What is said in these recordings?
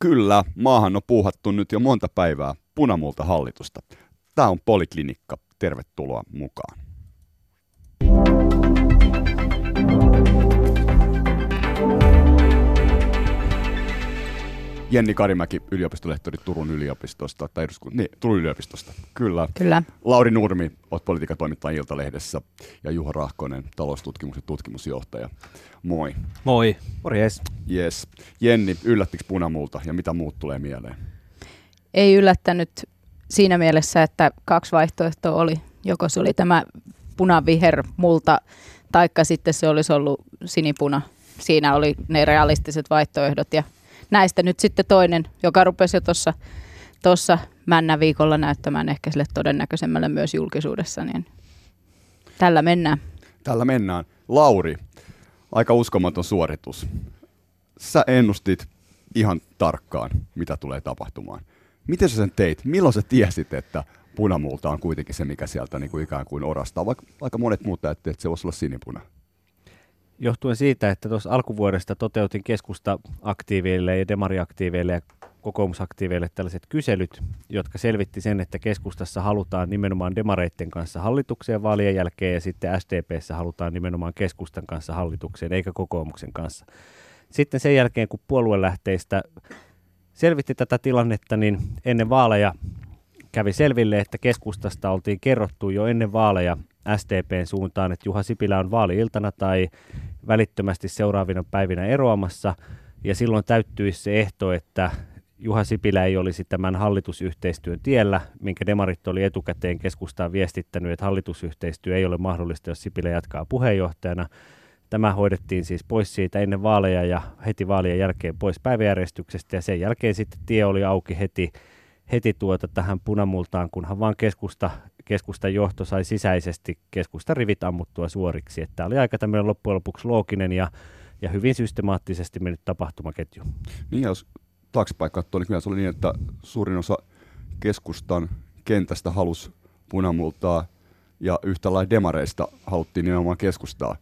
Kyllä, maahan on puuhattu nyt jo monta päivää punamulta hallitusta. Tämä on Poliklinikka. Tervetuloa mukaan. Jenni Karimäki, yliopistolehtori Turun yliopistosta, tai eduskunta, niin, Turun yliopistosta, kyllä. Kyllä. Lauri Nurmi, olet politiikan toimittaja Iltalehdessä, ja Juha Rahkonen, taloustutkimuksen tutkimusjohtaja. Moi. Moi. Morjes. Yes. Jenni, yllättikö punamulta ja mitä muut tulee mieleen? Ei yllättänyt siinä mielessä, että kaksi vaihtoehtoa oli. Joko se oli tämä punaviher multa, taikka sitten se olisi ollut sinipuna. Siinä oli ne realistiset vaihtoehdot ja näistä nyt sitten toinen, joka rupesi jo tuossa tuossa männä viikolla näyttämään ehkä sille todennäköisemmälle myös julkisuudessa, niin tällä mennään. Tällä mennään. Lauri, aika uskomaton suoritus. Sä ennustit ihan tarkkaan, mitä tulee tapahtumaan. Miten sä sen teit? Milloin sä tiesit, että punamulta on kuitenkin se, mikä sieltä niin kuin ikään kuin orastaa, vaikka aika monet muut että se voisi olla sinipuna? Johtuen siitä, että tuossa alkuvuodesta toteutin keskusta-aktiiveille ja demariaktiiveille ja kokoomusaktiiveille tällaiset kyselyt, jotka selvitti sen, että keskustassa halutaan nimenomaan demareitten kanssa hallitukseen vaalien jälkeen ja sitten SDPssä halutaan nimenomaan keskustan kanssa hallitukseen eikä kokoomuksen kanssa. Sitten sen jälkeen, kun puoluelähteistä selvitti tätä tilannetta, niin ennen vaaleja kävi selville, että keskustasta oltiin kerrottu jo ennen vaaleja SDPn suuntaan, että Juha Sipilä on vaali-iltana tai välittömästi seuraavina päivinä eroamassa, ja silloin täyttyisi se ehto, että Juha Sipilä ei olisi tämän hallitusyhteistyön tiellä, minkä demarit oli etukäteen keskustaan viestittänyt, että hallitusyhteistyö ei ole mahdollista, jos Sipilä jatkaa puheenjohtajana. Tämä hoidettiin siis pois siitä ennen vaaleja ja heti vaalien jälkeen pois päiväjärjestyksestä ja sen jälkeen sitten tie oli auki heti, heti tuota tähän punamultaan, kunhan vaan keskusta, keskustan johto sai sisäisesti keskustan rivit ammuttua suoriksi. Tämä oli aika tämmöinen loppujen lopuksi looginen ja, ja hyvin systemaattisesti mennyt tapahtumaketju. Niin, jos taaksepäin katsoo, niin kyllä se oli niin, että suurin osa keskustan kentästä halusi punamultaa ja yhtä lailla demareista haluttiin nimenomaan keskustaa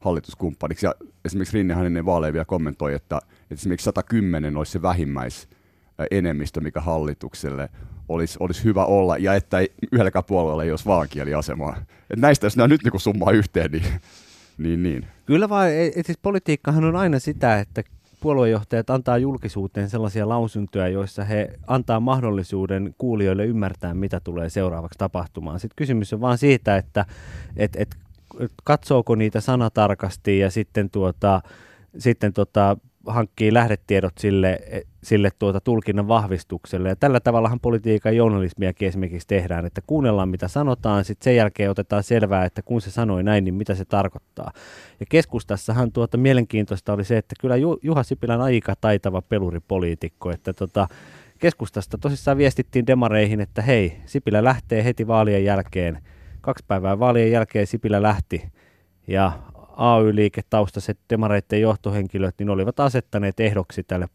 hallituskumppaniksi. Ja esimerkiksi Rinnehän ennen vaaleja vielä kommentoi, että, että esimerkiksi 110 olisi se vähimmäis enemmistö, mikä hallitukselle olisi, olisi hyvä olla, ja että ei, yhdelläkään puolueella ei olisi vaankieliasemaa. Et näistä, jos nämä nyt niin summaa yhteen, niin, niin, niin. Kyllä vaan, et siis politiikkahan on aina sitä, että puoluejohtajat antaa julkisuuteen sellaisia lausuntoja, joissa he antaa mahdollisuuden kuulijoille ymmärtää, mitä tulee seuraavaksi tapahtumaan. Sitten kysymys on vaan siitä, että et, et, katsooko niitä sanatarkasti ja sitten, tuota, sitten tota, hankkii lähdetiedot sille, sille tuota tulkinnan vahvistukselle. Ja tällä tavallahan politiikan journalismiakin esimerkiksi tehdään, että kuunnellaan mitä sanotaan, sitten sen jälkeen otetaan selvää, että kun se sanoi näin, niin mitä se tarkoittaa. Ja keskustassahan tuota mielenkiintoista oli se, että kyllä Juha Sipilä on aika taitava peluripoliitikko, että tota, keskustasta tosissaan viestittiin demareihin, että hei, Sipilä lähtee heti vaalien jälkeen, kaksi päivää vaalien jälkeen Sipilä lähti, ja AY-liike taustaiset demareiden johtohenkilöt niin olivat asettaneet ehdoksi tälle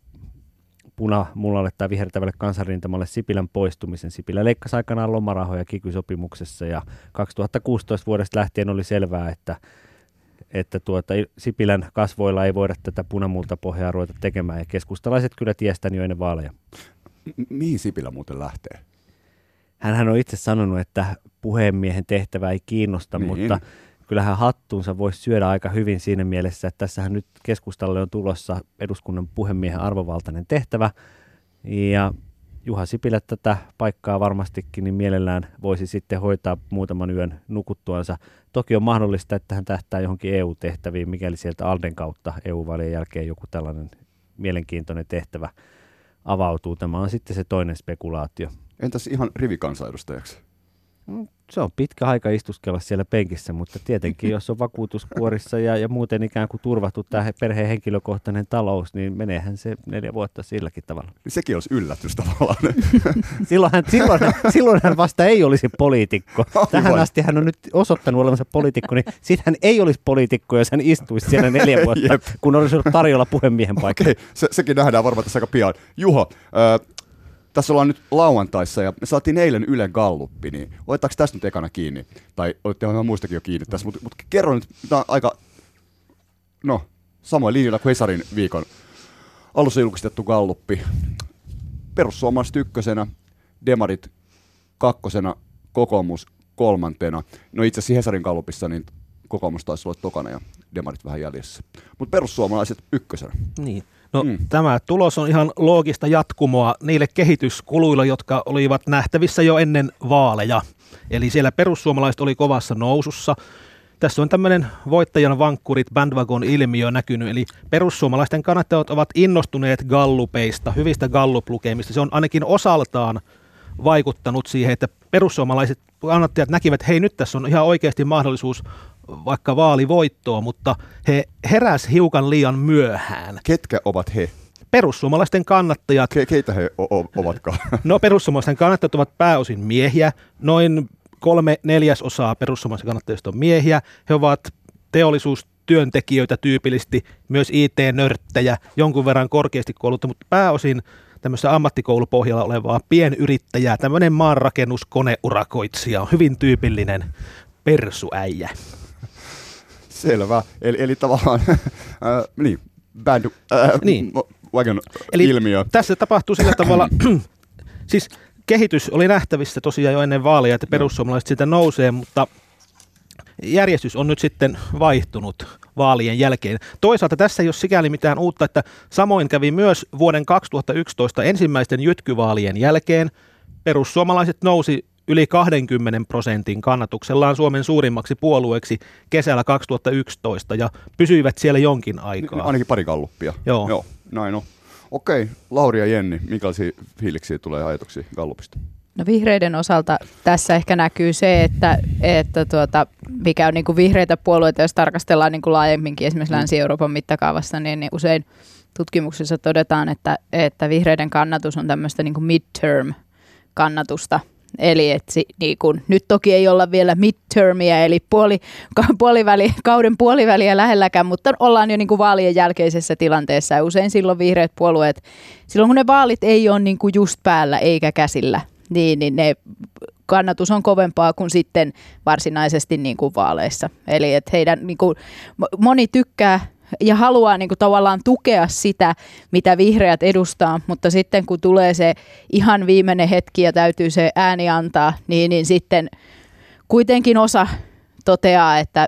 punamullalle tai vihertävälle kansanrintamalle Sipilän poistumisen. Sipilä leikkasi aikanaan lomarahoja kikysopimuksessa ja 2016 vuodesta lähtien oli selvää, että, että tuota, Sipilän kasvoilla ei voida tätä punamulta pohjaa ruveta tekemään ja keskustalaiset kyllä tiestään jo ennen vaaleja. Mihin Sipilä muuten lähtee? Hän on itse sanonut, että puhemiehen tehtävä ei kiinnosta, niin. mutta kyllähän hattuunsa voisi syödä aika hyvin siinä mielessä, että tässähän nyt keskustalle on tulossa eduskunnan puhemiehen arvovaltainen tehtävä, ja Juha Sipilä tätä paikkaa varmastikin niin mielellään voisi sitten hoitaa muutaman yön nukuttuansa. Toki on mahdollista, että hän tähtää johonkin EU-tehtäviin, mikäli sieltä Alden kautta EU-valien jälkeen joku tällainen mielenkiintoinen tehtävä avautuu. Tämä on sitten se toinen spekulaatio. Entäs ihan rivikansanedustajaksi? Mm, se on pitkä aika istuskella siellä penkissä, mutta tietenkin jos on vakuutuskuorissa ja, ja muuten ikään kuin turvattu tämä perheen henkilökohtainen talous, niin meneehän se neljä vuotta silläkin tavalla. Sekin olisi yllätys tavallaan. silloin, hän, silloin, silloin hän vasta ei olisi poliitikko. Aivan. Tähän asti hän on nyt osoittanut olevansa poliitikko, niin sitten hän ei olisi poliitikko, jos hän istuisi siellä neljä vuotta, Jep. kun olisi ollut tarjolla puhemiehen paikka. Okei, se, sekin nähdään varmaan tässä aika pian. Juho, äh, tässä ollaan nyt lauantaissa ja me saatiin eilen Ylen galluppi, niin otetaanko tästä nyt ekana kiinni? Tai olette ihan muistakin jo kiinni tässä, mutta mut kerro nyt, tämä on aika, no, samoin linjalla kuin Hesarin viikon alussa julkistettu galluppi. perussuomalaiset ykkösenä, demarit kakkosena, kokoomus kolmantena. No itse asiassa Hesarin kallupissa niin kokoomus taisi olla tokana ja demarit vähän jäljessä. Mutta perussuomalaiset ykkösenä. Niin. No, mm. Tämä tulos on ihan loogista jatkumoa niille kehityskuluille, jotka olivat nähtävissä jo ennen vaaleja. Eli siellä perussuomalaiset oli kovassa nousussa. Tässä on tämmöinen voittajan vankkurit bandwagon ilmiö näkynyt, eli perussuomalaisten kannattajat ovat innostuneet gallupeista, hyvistä gallup-lukemista. Se on ainakin osaltaan vaikuttanut siihen, että perussuomalaiset kannattajat näkivät, että hei nyt tässä on ihan oikeasti mahdollisuus vaikka vaalivoittoa, mutta he heräs hiukan liian myöhään. Ketkä ovat he? Perussuomalaisten kannattajat. Ke- keitä he o- o- ovatkaan? No perussuomalaisten kannattajat ovat pääosin miehiä. Noin kolme neljäsosaa perussuomalaisten kannattajista on miehiä. He ovat teollisuustyöntekijöitä tyypillisesti, myös IT-nörttejä, jonkun verran korkeasti kouluttu, mutta pääosin tämmöistä ammattikoulupohjalla olevaa pienyrittäjää, tämmöinen maanrakennuskoneurakoitsija on hyvin tyypillinen persuäijä. Selvä. Eli, eli tavallaan, äh, niin, band, äh, Niin. wagon Eli ilmiö. tässä tapahtuu sillä tavalla, siis kehitys oli nähtävissä tosiaan jo ennen vaaleja, että perussuomalaiset sitä nousee, mutta järjestys on nyt sitten vaihtunut vaalien jälkeen. Toisaalta tässä ei ole sikäli mitään uutta, että samoin kävi myös vuoden 2011 ensimmäisten jytkyvaalien jälkeen. Perussuomalaiset nousi yli 20 prosentin kannatuksellaan Suomen suurimmaksi puolueeksi kesällä 2011 ja pysyivät siellä jonkin aikaa. Ainakin pari kalluppia. Joo. Joo, näin on. Okei, Lauri ja Jenni, minkälaisia fiiliksiä tulee ajatuksia Gallupista? No vihreiden osalta tässä ehkä näkyy se, että, että tuota, mikä on niin kuin vihreitä puolueita, jos tarkastellaan niin kuin laajemminkin esimerkiksi Mm. Länsi-Euroopan mittakaavassa, niin, niin usein tutkimuksissa todetaan, että, että vihreiden kannatus on tämmöistä niin kuin midterm-kannatusta. Eli si, niin kun, nyt toki ei olla vielä midtermia, eli puoli, puoliväli, kauden puoliväliä lähelläkään, mutta ollaan jo niin kuin vaalien jälkeisessä tilanteessa. Ja usein silloin vihreät puolueet, silloin kun ne vaalit ei ole niin kuin just päällä eikä käsillä, niin, niin ne kannatus on kovempaa kuin sitten varsinaisesti niin kuin vaaleissa. Eli että heidän, niin kuin, mo- moni tykkää ja haluaa niin kuin tavallaan tukea sitä, mitä vihreät edustaa, mutta sitten kun tulee se ihan viimeinen hetki ja täytyy se ääni antaa, niin, niin sitten kuitenkin osa toteaa, että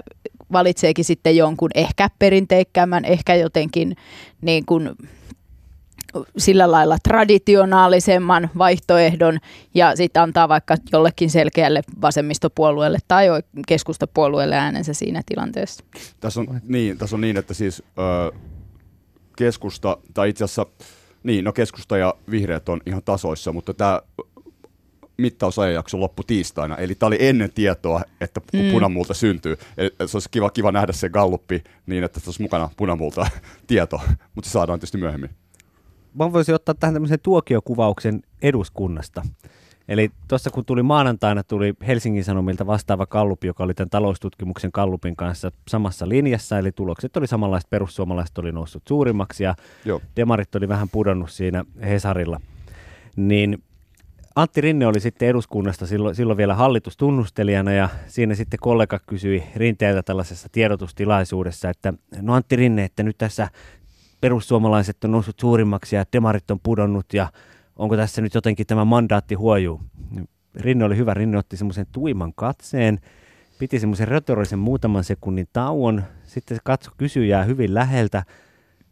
valitseekin sitten jonkun ehkä perinteikkäämmän, ehkä jotenkin niin kuin sillä lailla traditionaalisemman vaihtoehdon ja sitten antaa vaikka jollekin selkeälle vasemmistopuolueelle tai keskustapuolueelle äänensä siinä tilanteessa. Tässä on niin, tässä on niin että siis ö, keskusta, tai itse asiassa, niin, no keskusta ja vihreät on ihan tasoissa, mutta tämä mittausajanjakso loppu tiistaina, eli tämä oli ennen tietoa, että Mm. punamulta syntyy. Eli se olisi kiva, kiva nähdä se galluppi niin, että tässä olisi mukana punamulta tieto, mutta se saadaan tietysti myöhemmin. Mä voisin ottaa tähän tämmöisen tuokiokuvauksen eduskunnasta. Eli tuossa kun tuli maanantaina, tuli Helsingin Sanomilta vastaava kallupi, joka oli tämän taloustutkimuksen kallupin kanssa samassa linjassa, eli tulokset oli samanlaiset, perussuomalaiset oli noussut suurimmaksi ja Joo. demarit oli vähän pudonnut siinä Hesarilla. Niin Antti Rinne oli sitten eduskunnasta silloin, silloin vielä hallitustunnustelijana ja siinä sitten kollega kysyi Rinteeltä tällaisessa tiedotustilaisuudessa, että no Antti Rinne, että nyt tässä perussuomalaiset on noussut suurimmaksi ja demarit on pudonnut ja onko tässä nyt jotenkin tämä mandaatti huojuu? Rinne oli hyvä, Rinne otti semmoisen tuiman katseen, piti semmoisen retorisen muutaman sekunnin tauon, sitten se katsoi kysyjää hyvin läheltä.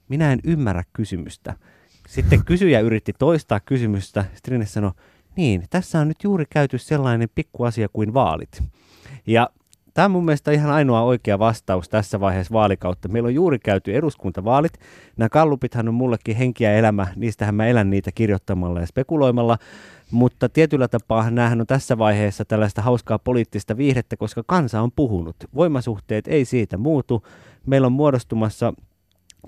Minä en ymmärrä kysymystä. Sitten kysyjä yritti toistaa kysymystä, sitten Rinne sanoi, niin, tässä on nyt juuri käyty sellainen pikku asia kuin vaalit. Ja tämä on mun mielestä ihan ainoa oikea vastaus tässä vaiheessa vaalikautta. Meillä on juuri käyty eduskuntavaalit. Nämä kallupithan on mullekin henkiä elämä, niistähän mä elän niitä kirjoittamalla ja spekuloimalla. Mutta tietyllä tapaa näähän on tässä vaiheessa tällaista hauskaa poliittista viihdettä, koska kansa on puhunut. Voimasuhteet ei siitä muutu. Meillä on muodostumassa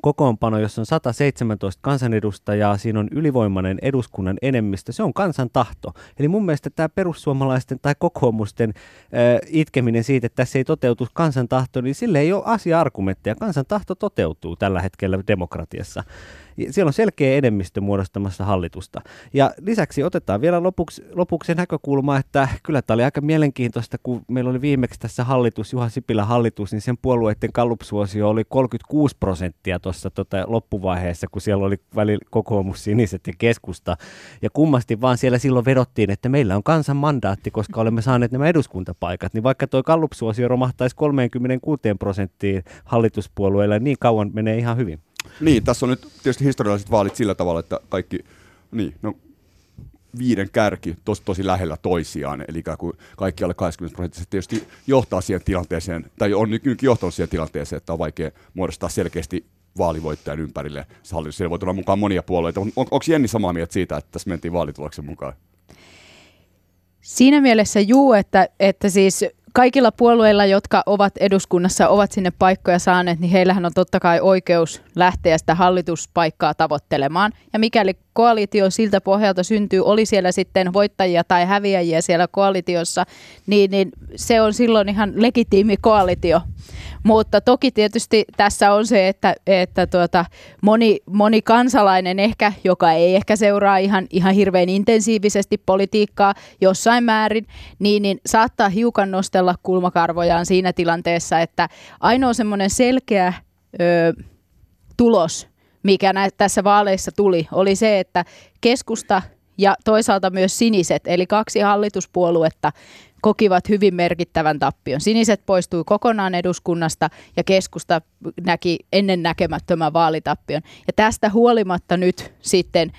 kokoonpano, jossa on 117 kansanedustajaa, siinä on ylivoimainen eduskunnan enemmistö, se on kansan tahto. Eli mun mielestä tämä perussuomalaisten tai kokoomusten äh, itkeminen siitä, että tässä ei toteutu kansan tahto, niin sille ei ole asia-argumentteja. Kansan tahto toteutuu tällä hetkellä demokratiassa. Siellä on selkeä enemmistö muodostamassa hallitusta. Ja lisäksi otetaan vielä lopuksi, lopuksi näkökulma, että kyllä tämä oli aika mielenkiintoista, kun meillä oli viimeksi tässä hallitus, Juha Sipilä hallitus, niin sen puolueiden kallupsuosio oli 36 prosenttia tuossa tota loppuvaiheessa, kun siellä oli välillä kokoomus, siniset ja keskusta. Ja kummasti vaan siellä silloin vedottiin, että meillä on kansan mandaatti, koska olemme saaneet nämä eduskuntapaikat. Niin vaikka tuo kallupsuosio romahtaisi 36 prosenttiin hallituspuolueille, niin kauan menee ihan hyvin. Niin, tässä on nyt tietysti historialliset vaalit sillä tavalla, että kaikki, niin, no, viiden kärki tosi, tosi lähellä toisiaan, eli kun kaikki alle 80 prosenttisesti tietysti johtaa siihen tilanteeseen, tai on nyt johtanut siihen tilanteeseen, että on vaikea muodostaa selkeästi vaalivoittajan ympärille. Siellä voi tulla mukaan monia puolueita. On, on, onko Jenni samaa mieltä siitä, että tässä mentiin vaalituloksen mukaan? Siinä mielessä juu, että, että siis kaikilla puolueilla, jotka ovat eduskunnassa, ovat sinne paikkoja saaneet, niin heillähän on totta kai oikeus lähteä sitä hallituspaikkaa tavoittelemaan. Ja mikäli koalitio siltä pohjalta syntyy, oli siellä sitten voittajia tai häviäjiä siellä koalitiossa, niin, niin se on silloin ihan legitiimi koalitio. Mutta toki tietysti tässä on se, että, että tuota, moni, moni kansalainen ehkä, joka ei ehkä seuraa ihan, ihan hirveän intensiivisesti politiikkaa jossain määrin, niin, niin saattaa hiukan nostella kulmakarvojaan siinä tilanteessa, että ainoa semmoinen selkeä ö, tulos, mikä nä- tässä vaaleissa tuli, oli se, että keskusta ja toisaalta myös siniset, eli kaksi hallituspuoluetta, kokivat hyvin merkittävän tappion. Siniset poistui kokonaan eduskunnasta ja keskusta näki ennen näkemättömän vaalitappion. Ja tästä huolimatta nyt sitten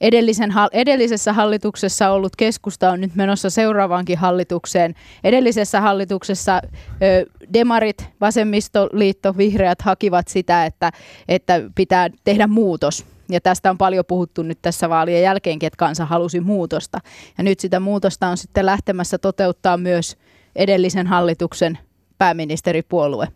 edellisen, edellisessä hallituksessa ollut keskusta on nyt menossa seuraavaankin hallitukseen. Edellisessä hallituksessa ö, demarit, vasemmistoliitto, vihreät hakivat sitä, että, että pitää tehdä muutos. Ja tästä on paljon puhuttu nyt tässä vaalien jälkeenkin, että kansa halusi muutosta. Ja nyt sitä muutosta on sitten lähtemässä toteuttaa myös edellisen hallituksen pääministeripuolue.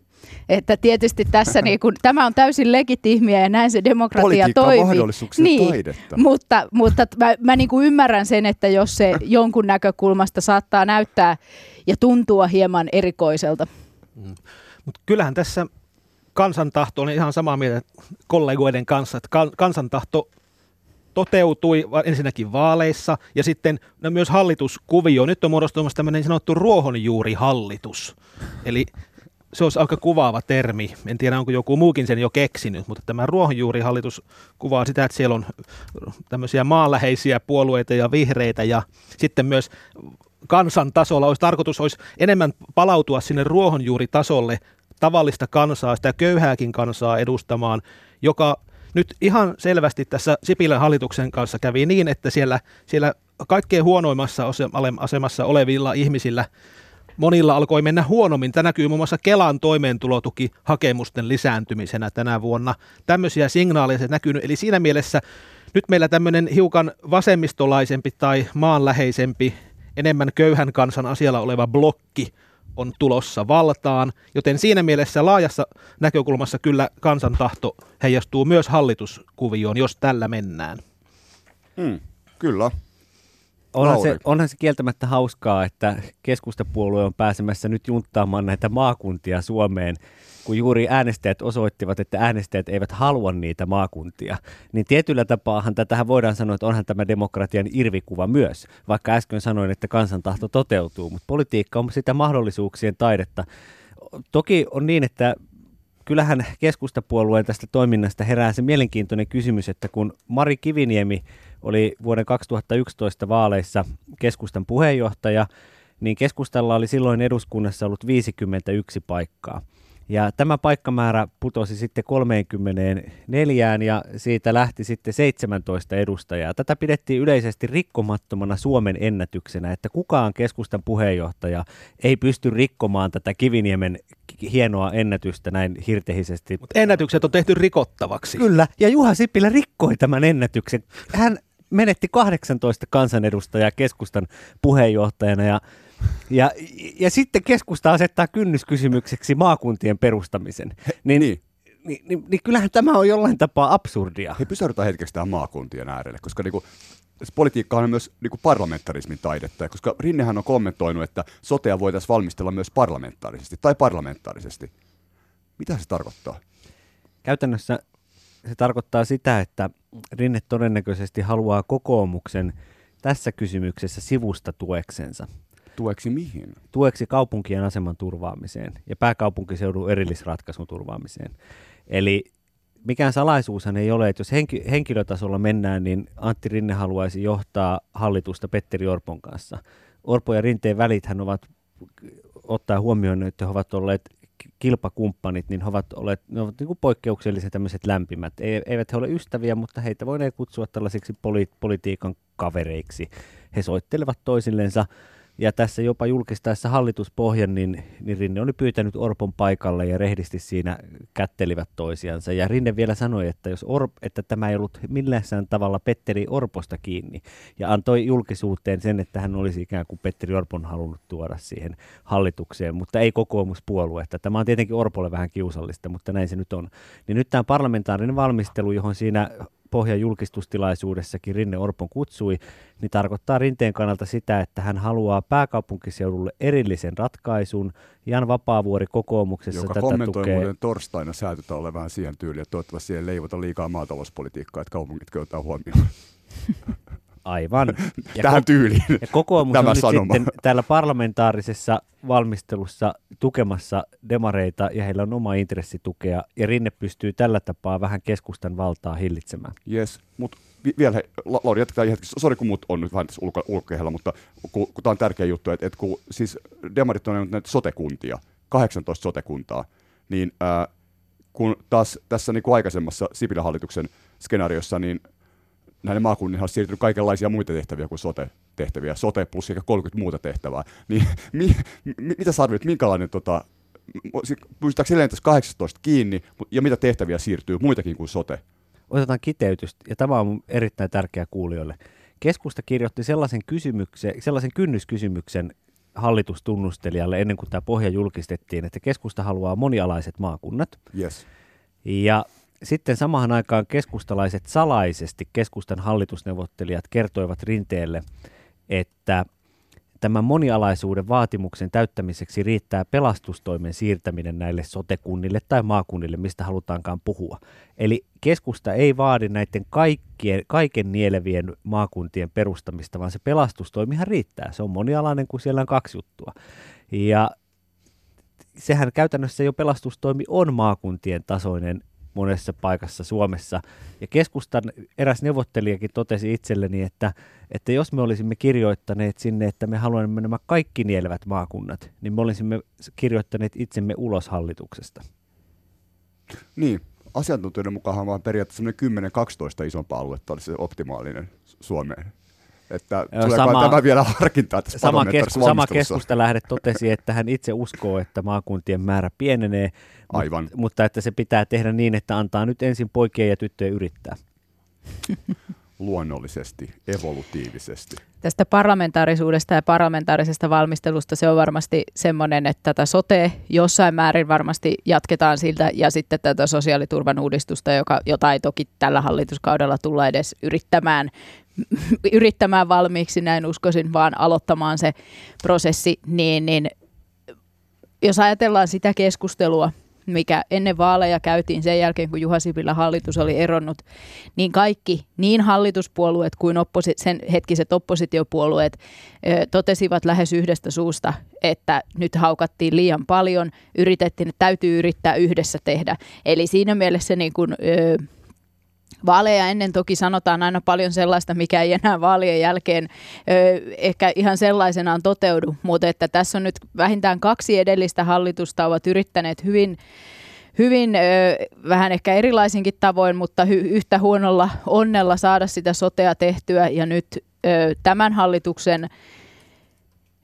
Että tietysti tässä niin kun, tämä on täysin legitiimiä ja näin se demokratia Politiikka toimii. niin, taidetta. Mutta, mutta mä, mä niin kuin ymmärrän sen, että jos se jonkun näkökulmasta saattaa näyttää ja tuntua hieman erikoiselta. Mm. Mutta kyllähän tässä kansantahto on ihan samaa mieltä kollegoiden kanssa, että kansantahto toteutui ensinnäkin vaaleissa ja sitten no myös hallituskuvio. Nyt on muodostumassa tämmöinen sanottu ruohonjuurihallitus. Eli se olisi aika kuvaava termi. En tiedä, onko joku muukin sen jo keksinyt, mutta tämä ruohonjuurihallitus kuvaa sitä, että siellä on tämmöisiä maanläheisiä puolueita ja vihreitä ja sitten myös kansan tasolla olisi tarkoitus olisi enemmän palautua sinne ruohonjuuritasolle tavallista kansaa, sitä köyhääkin kansaa edustamaan, joka nyt ihan selvästi tässä Sipilän hallituksen kanssa kävi niin, että siellä, siellä kaikkein huonoimmassa asemassa olevilla ihmisillä monilla alkoi mennä huonommin. Tämä näkyy muun muassa Kelan toimeentulotukihakemusten lisääntymisenä tänä vuonna. Tämmöisiä signaaleja se näkyy. Eli siinä mielessä nyt meillä tämmöinen hiukan vasemmistolaisempi tai maanläheisempi, enemmän köyhän kansan asialla oleva blokki on tulossa valtaan, joten siinä mielessä laajassa näkökulmassa kyllä kansan tahto heijastuu myös hallituskuvioon, jos tällä mennään. Hmm, kyllä. Onhan se, onhan se kieltämättä hauskaa, että keskustapuolue on pääsemässä nyt junttaamaan näitä maakuntia Suomeen kun juuri äänestäjät osoittivat, että äänestäjät eivät halua niitä maakuntia, niin tietyllä tapaahan tätähän voidaan sanoa, että onhan tämä demokratian irvikuva myös, vaikka äsken sanoin, että kansantahto toteutuu, mutta politiikka on sitä mahdollisuuksien taidetta. Toki on niin, että kyllähän keskustapuolueen tästä toiminnasta herää se mielenkiintoinen kysymys, että kun Mari Kiviniemi oli vuoden 2011 vaaleissa keskustan puheenjohtaja, niin keskustalla oli silloin eduskunnassa ollut 51 paikkaa. Ja tämä paikkamäärä putosi sitten 34 ja siitä lähti sitten 17 edustajaa. Tätä pidettiin yleisesti rikkomattomana Suomen ennätyksenä, että kukaan keskustan puheenjohtaja ei pysty rikkomaan tätä Kiviniemen hienoa ennätystä näin hirtehisesti. Mutta ennätykset on tehty rikottavaksi. Kyllä, ja Juha Sipilä rikkoi tämän ennätyksen. Hän menetti 18 kansanedustajaa keskustan puheenjohtajana ja ja, ja sitten keskusta asettaa kynnyskysymykseksi maakuntien perustamisen. Niin, niin. Niin, niin, niin kyllähän tämä on jollain tapaa absurdia. He pysäytetään hetkeksi tähän maakuntien äärelle, koska niinku, politiikka on myös niinku parlamentarismin taidetta, koska Rinnehän on kommentoinut, että sotea voitaisiin valmistella myös parlamentaarisesti tai parlamentaarisesti. Mitä se tarkoittaa? Käytännössä se tarkoittaa sitä, että Rinne todennäköisesti haluaa kokoomuksen tässä kysymyksessä sivusta tueksensa. Tueksi mihin? Tueksi kaupunkien aseman turvaamiseen ja pääkaupunkiseudun erillisratkaisun turvaamiseen. Eli mikään salaisuushan ei ole, että jos henki, henkilötasolla mennään, niin Antti Rinne haluaisi johtaa hallitusta Petteri Orpon kanssa. Orpo ja Rinteen välithän ovat, ottaa huomioon, että he ovat olleet kilpakumppanit, niin he ovat, olleet, ne ovat niin kuin poikkeuksellisen tämmöiset lämpimät. E, eivät he ole ystäviä, mutta heitä voineet kutsua tällaisiksi poli, politiikan kavereiksi. He soittelevat toisillensa ja tässä jopa julkistaessa hallituspohjan, niin, niin Rinne oli pyytänyt Orpon paikalle ja rehdisti siinä kättelivät toisiansa. Ja Rinne vielä sanoi, että, jos Orp, että tämä ei ollut millään tavalla Petteri Orposta kiinni. Ja antoi julkisuuteen sen, että hän olisi ikään kuin Petteri Orpon halunnut tuoda siihen hallitukseen, mutta ei kokoomuspuoluetta. Tämä on tietenkin Orpolle vähän kiusallista, mutta näin se nyt on. Niin nyt tämä parlamentaarinen valmistelu, johon siinä pohjan julkistustilaisuudessakin Rinne Orpon kutsui, niin tarkoittaa Rinteen kannalta sitä, että hän haluaa pääkaupunkiseudulle erillisen ratkaisun. Jan Vapaavuori kokoomuksessa Joka tätä kommentoi tukee. muuten torstaina säätötalolle vähän siihen tyyliin, että toivottavasti siihen ei leivota liikaa maatalouspolitiikkaa, että kaupungit ottaa huomioon. Aivan. Ja Tähän ko- tyyliin. Ja kokoomus Tämä on nyt sanoma. sitten täällä parlamentaarisessa valmistelussa tukemassa demareita ja heillä on oma intressi tukea ja Rinne pystyy tällä tapaa vähän keskustan valtaa hillitsemään. Yes, mutta vi- vielä, Lauri, jatketaan hetki. Sori, kun mut on nyt vähän tässä ulko- ulkokehällä, mutta kun, kun tämä on tärkeä juttu, että, että kun siis demarit on näitä sotekuntia, 18 sotekuntaa, niin ää, kun taas tässä niin kuin aikaisemmassa Sipilän hallituksen skenaariossa, niin näiden maakunnille on siirtynyt kaikenlaisia muita tehtäviä kuin sote-tehtäviä, sote plus sekä 30 muuta tehtävää, niin mi, mi, mitä sä arvioit, minkälainen tota, pystytäänkö edelleen tässä 18 kiinni, ja mitä tehtäviä siirtyy muitakin kuin sote? Otetaan kiteytystä, ja tämä on erittäin tärkeä kuulijoille. Keskusta kirjoitti sellaisen, kysymyksen, sellaisen kynnyskysymyksen hallitustunnustelijalle ennen kuin tämä pohja julkistettiin, että keskusta haluaa monialaiset maakunnat. Yes. Ja sitten samaan aikaan keskustalaiset salaisesti, keskustan hallitusneuvottelijat kertoivat rinteelle, että tämän monialaisuuden vaatimuksen täyttämiseksi riittää pelastustoimen siirtäminen näille sotekunnille tai maakunnille, mistä halutaankaan puhua. Eli keskusta ei vaadi näiden kaikkien, kaiken nielevien maakuntien perustamista, vaan se pelastustoimihan riittää. Se on monialainen, kun siellä on kaksi juttua. Ja sehän käytännössä jo pelastustoimi on maakuntien tasoinen monessa paikassa Suomessa. Ja keskustan eräs neuvottelijakin totesi itselleni, että, että jos me olisimme kirjoittaneet sinne, että me haluamme nämä kaikki nielevät maakunnat, niin me olisimme kirjoittaneet itsemme ulos hallituksesta. Niin, asiantuntijoiden mukaan vaan periaatteessa semmoinen 10-12 isompaa aluetta olisi se optimaalinen Su- Suomeen. Että tuleeko sama- tämä vielä harkintaa tässä Sama, kesku, sama valmistelussa? keskustalähde totesi, että hän itse uskoo, että maakuntien määrä pienenee, Aivan. Mutta, mutta että se pitää tehdä niin, että antaa nyt ensin poikien ja tyttöjen yrittää. Luonnollisesti, evolutiivisesti. Tästä parlamentaarisuudesta ja parlamentaarisesta valmistelusta se on varmasti semmoinen, että tätä sote jossain määrin varmasti jatketaan siltä ja sitten tätä sosiaaliturvan uudistusta, joka, jota ei toki tällä hallituskaudella tulla edes yrittämään, yrittämään valmiiksi, näin uskoisin, vaan aloittamaan se prosessi, niin, niin jos ajatellaan sitä keskustelua, mikä ennen vaaleja käytiin sen jälkeen, kun Juha Sipilän hallitus oli eronnut, niin kaikki, niin hallituspuolueet kuin opposi- sen hetkiset oppositiopuolueet totesivat lähes yhdestä suusta, että nyt haukattiin liian paljon, yritettiin, että täytyy yrittää yhdessä tehdä. Eli siinä mielessä niin kuin, ö, Vaaleja ennen toki sanotaan aina paljon sellaista, mikä ei enää vaalien jälkeen ö, ehkä ihan sellaisenaan toteudu, mutta että tässä on nyt vähintään kaksi edellistä hallitusta ovat yrittäneet hyvin hyvin ö, vähän ehkä erilaisinkin tavoin, mutta hy, yhtä huonolla onnella saada sitä sotea tehtyä. Ja nyt ö, tämän hallituksen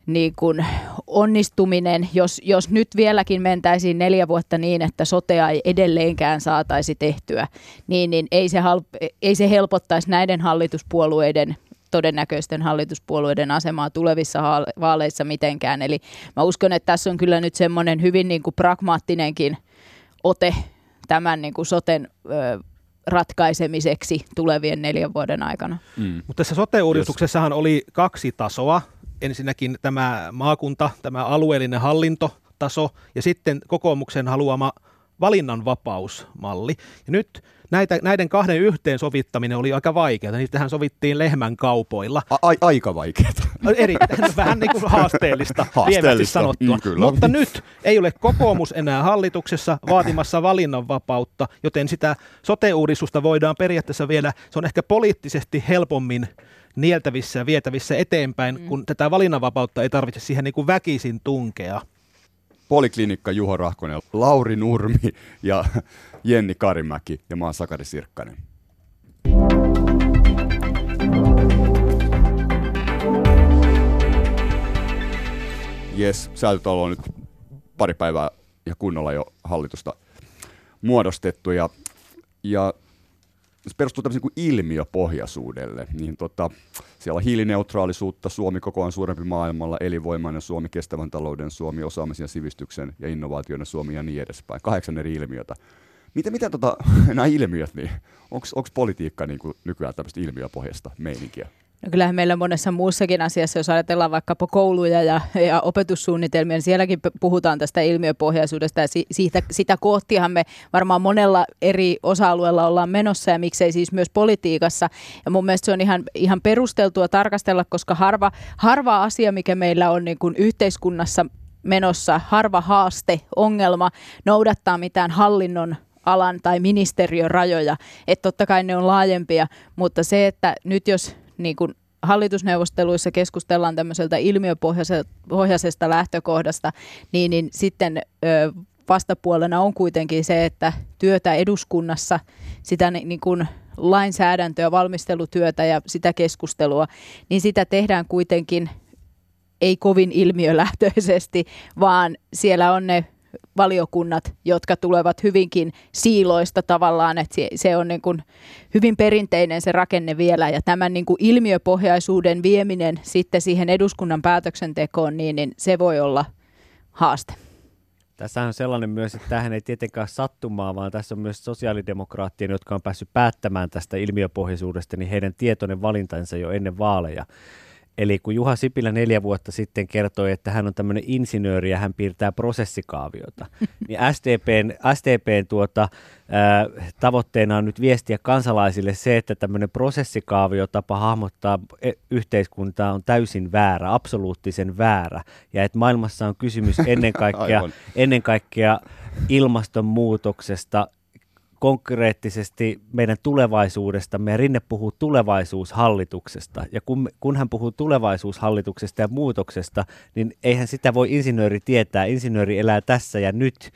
niin kuin onnistuminen, jos, jos nyt vieläkin mentäisiin neljä vuotta niin, että sotea ei edelleenkään saataisi tehtyä, niin, niin ei, se hal, ei se helpottaisi näiden hallituspuolueiden todennäköisten hallituspuolueiden asemaa tulevissa vaaleissa mitenkään. Eli mä uskon, että tässä on kyllä nyt semmoinen hyvin niin kuin pragmaattinenkin ote tämän niin kuin soten ö, ratkaisemiseksi tulevien neljän vuoden aikana. Mm. Mutta tässä sote-uudistuksessahan oli kaksi tasoa. Ensinnäkin tämä maakunta, tämä alueellinen hallintotaso ja sitten kokoomuksen haluama valinnanvapausmalli. Ja nyt näitä, näiden kahden yhteensovittaminen oli aika vaikeaa. Niitähän sovittiin lehmän kaupoilla. A- aika vaikeaa. Erittäin vähän niin kuin haasteellista, haasteellista. lievästi sanottua. Mm, kyllä. Mutta nyt ei ole kokoomus enää hallituksessa vaatimassa valinnanvapautta, joten sitä sote-uudistusta voidaan periaatteessa vielä, se on ehkä poliittisesti helpommin nieltävissä ja vietävissä eteenpäin, mm. kun tätä valinnanvapautta ei tarvitse siihen niin kuin väkisin tunkea. Poliklinikka Juho Rahkonen, Lauri Nurmi ja Jenni Karimäki ja mä oon Sakari Sirkkanen. Jes, säätötalo on nyt pari päivää ja kunnolla jo hallitusta muodostettu ja, ja se perustuu tämmöisen kuin ilmiöpohjaisuudelle. Niin tota, siellä on hiilineutraalisuutta, Suomi kokoaan suurempi maailmalla, elinvoimainen Suomi, kestävän talouden Suomi, osaamisen, sivistyksen ja innovaatioiden Suomi ja niin edespäin. Kahdeksan eri ilmiötä. Miten, miten tota, nämä ilmiöt, niin onko politiikka niin kuin nykyään tämmöistä ilmiöpohjasta meininkiä? No kyllähän meillä monessa muussakin asiassa, jos ajatellaan vaikkapa kouluja ja, ja opetussuunnitelmia, niin sielläkin puhutaan tästä ilmiöpohjaisuudesta ja si, siitä, sitä kohtihan me varmaan monella eri osa-alueella ollaan menossa ja miksei siis myös politiikassa. Ja mun mielestä se on ihan, ihan perusteltua tarkastella, koska harva, harva asia, mikä meillä on niin kuin yhteiskunnassa menossa, harva haaste, ongelma, noudattaa mitään hallinnon alan tai ministeriön rajoja. Että totta kai ne on laajempia, mutta se, että nyt jos niin kuin hallitusneuvosteluissa keskustellaan tämmöiseltä ilmiöpohjaisesta lähtökohdasta, niin, niin sitten ö, vastapuolena on kuitenkin se, että työtä eduskunnassa, sitä niin kuin lainsäädäntöä, valmistelutyötä ja sitä keskustelua, niin sitä tehdään kuitenkin ei kovin ilmiölähtöisesti, vaan siellä on ne valiokunnat, jotka tulevat hyvinkin siiloista tavallaan, että se on niin kuin hyvin perinteinen se rakenne vielä ja tämän niin kuin ilmiöpohjaisuuden vieminen sitten siihen eduskunnan päätöksentekoon, niin, niin se voi olla haaste. Tässä on sellainen myös, että tähän ei tietenkään sattumaa, vaan tässä on myös sosiaalidemokraattien, jotka on päässyt päättämään tästä ilmiöpohjaisuudesta, niin heidän tietoinen valintansa jo ennen vaaleja. Eli kun Juha Sipilä neljä vuotta sitten kertoi, että hän on tämmöinen insinööri ja hän piirtää prosessikaaviota, niin SDPn, SDPn tuota, ää, tavoitteena on nyt viestiä kansalaisille se, että tämmöinen prosessikaaviotapa hahmottaa e, yhteiskuntaa on täysin väärä, absoluuttisen väärä, ja että maailmassa on kysymys ennen kaikkea, ennen kaikkea ilmastonmuutoksesta, konkreettisesti meidän tulevaisuudesta. Meidän Rinne puhuu tulevaisuushallituksesta. Ja kun, kun hän puhuu tulevaisuushallituksesta ja muutoksesta, niin eihän sitä voi insinööri tietää. Insinööri elää tässä ja nyt.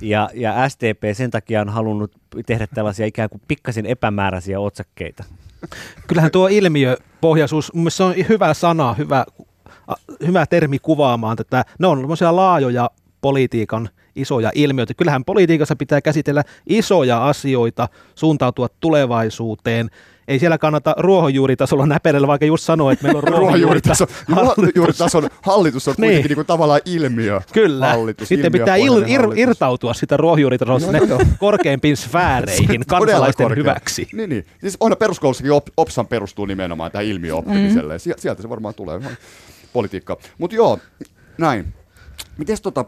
Ja, ja SDP sen takia on halunnut tehdä tällaisia ikään kuin pikkasen epämääräisiä otsakkeita. Kyllähän tuo ilmiöpohjaisuus, mun se on hyvä sana, hyvä, hyvä termi kuvaamaan tätä. Ne on laajoja politiikan isoja ilmiöitä. Kyllähän politiikassa pitää käsitellä isoja asioita, suuntautua tulevaisuuteen. Ei siellä kannata ruohonjuuritasolla näperellä, vaikka just sanoa, että meillä on ruohonjuuritaso. ruohonjuuritason hallitus on kuitenkin niin. niin kuin tavallaan ilmiö. Kyllä. Hallitus, Sitten pitää il, ir, irtautua sitä ruohonjuuritasosta no, no. korkeimpiin sfääreihin kansalaisten hyväksi. Niin, niin. Siis on peruskoulussakin op, OPSAN perustuu nimenomaan tähän ilmiöoppimiselle. Mm. Sieltä se varmaan tulee politiikka. Mutta joo, näin. Miten tota,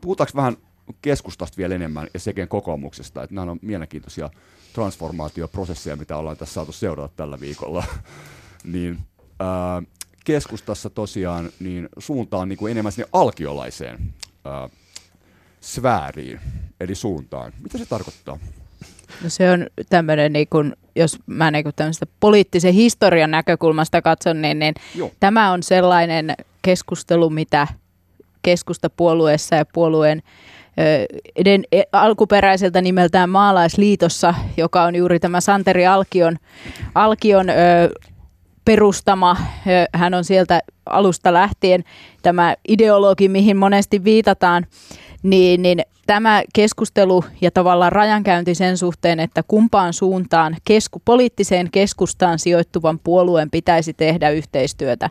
puhutaanko vähän keskustasta vielä enemmän ja sekin kokoomuksesta, että nämä on mielenkiintoisia transformaatioprosesseja, mitä ollaan tässä saatu seurata tällä viikolla. niin, ää, keskustassa tosiaan niin suuntaan niin kuin enemmän sinne alkiolaiseen ää, sfääriin, eli suuntaan. Mitä se tarkoittaa? No se on tämmöinen, niin kun, jos mä niin tämmöistä poliittisen historian näkökulmasta katson, niin, niin tämä on sellainen keskustelu, mitä keskustapuolueessa ja puolueen eden, e, alkuperäiseltä nimeltään Maalaisliitossa, joka on juuri tämä Santeri Alkion, Alkion ö, perustama. Hän on sieltä alusta lähtien tämä ideologi, mihin monesti viitataan niin, niin tämä keskustelu ja tavallaan rajankäynti sen suhteen, että kumpaan suuntaan kesku, poliittiseen keskustaan sijoittuvan puolueen pitäisi tehdä yhteistyötä.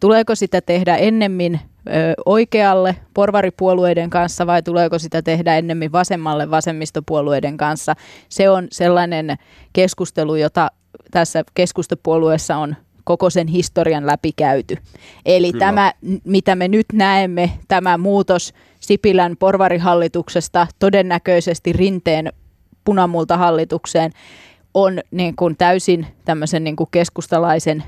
Tuleeko sitä tehdä ennemmin oikealle porvaripuolueiden kanssa vai tuleeko sitä tehdä ennemmin vasemmalle vasemmistopuolueiden kanssa? Se on sellainen keskustelu, jota tässä keskustapuolueessa on koko sen historian läpi käyty. Eli Kyllä. tämä, mitä me nyt näemme, tämä muutos Sipilän porvarihallituksesta todennäköisesti rinteen punamultahallitukseen on niin kuin täysin tämmöisen niin kuin keskustalaisen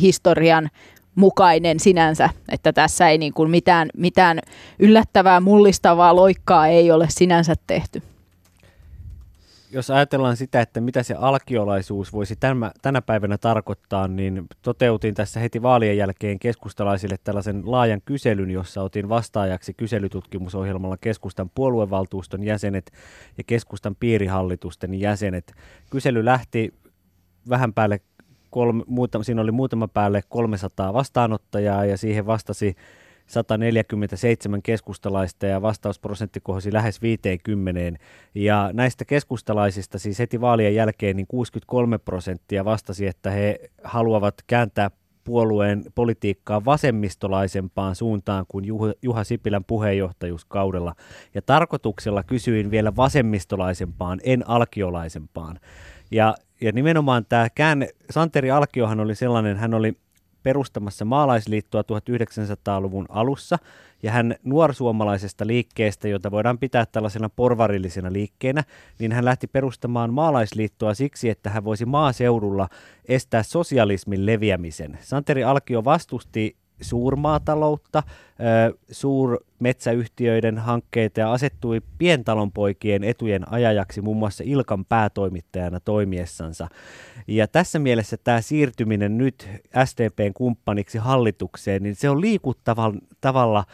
historian mukainen sinänsä, että tässä ei niin kuin mitään, mitään yllättävää, mullistavaa loikkaa ei ole sinänsä tehty. Jos ajatellaan sitä, että mitä se alkiolaisuus voisi tänä, tänä päivänä tarkoittaa, niin toteutin tässä heti vaalien jälkeen keskustalaisille tällaisen laajan kyselyn, jossa otin vastaajaksi kyselytutkimusohjelmalla keskustan puoluevaltuuston jäsenet ja keskustan piirihallitusten jäsenet. Kysely lähti vähän päälle kolme, muutama, siinä oli muutama päälle 300 vastaanottajaa ja siihen vastasi 147 keskustalaista ja vastausprosentti kohosi lähes 50. Ja näistä keskustalaisista siis heti vaalien jälkeen niin 63 prosenttia vastasi, että he haluavat kääntää puolueen politiikkaa vasemmistolaisempaan suuntaan kuin Juha Sipilän puheenjohtajuuskaudella. Ja tarkoituksella kysyin vielä vasemmistolaisempaan, en alkiolaisempaan. Ja, ja nimenomaan tämä käänne, Santeri Alkiohan oli sellainen, hän oli perustamassa maalaisliittoa 1900-luvun alussa, ja hän nuorsuomalaisesta liikkeestä, jota voidaan pitää tällaisena porvarillisena liikkeenä, niin hän lähti perustamaan maalaisliittoa siksi, että hän voisi maaseudulla estää sosialismin leviämisen. Santeri Alkio vastusti suurmaataloutta, suurmetsäyhtiöiden hankkeita ja asettui pientalonpoikien etujen ajajaksi muun muassa Ilkan päätoimittajana toimiessansa. Ja tässä mielessä tämä siirtyminen nyt SDPn kumppaniksi hallitukseen, niin se on liikuttavalla tavalla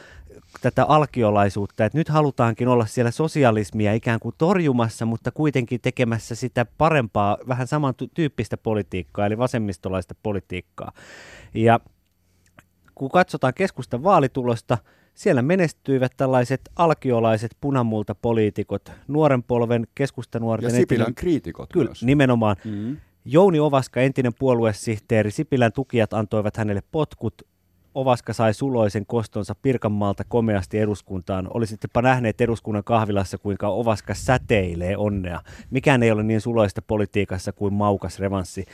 tätä alkiolaisuutta, että nyt halutaankin olla siellä sosialismia ikään kuin torjumassa, mutta kuitenkin tekemässä sitä parempaa, vähän samantyyppistä politiikkaa, eli vasemmistolaista politiikkaa. Ja kun katsotaan keskustan vaalitulosta, siellä menestyivät tällaiset alkiolaiset punamulta-poliitikot, nuoren polven keskustanuorten... Ja Sipilän entinen, kriitikot Kyllä, myös. nimenomaan. Mm-hmm. Jouni Ovaska, entinen puoluesihteeri, Sipilän tukijat antoivat hänelle potkut Ovaska sai suloisen kostonsa Pirkanmaalta komeasti eduskuntaan. Olisittepa nähneet eduskunnan kahvilassa, kuinka Ovaska säteilee onnea. Mikään ei ole niin suloista politiikassa kuin maukas revanssi.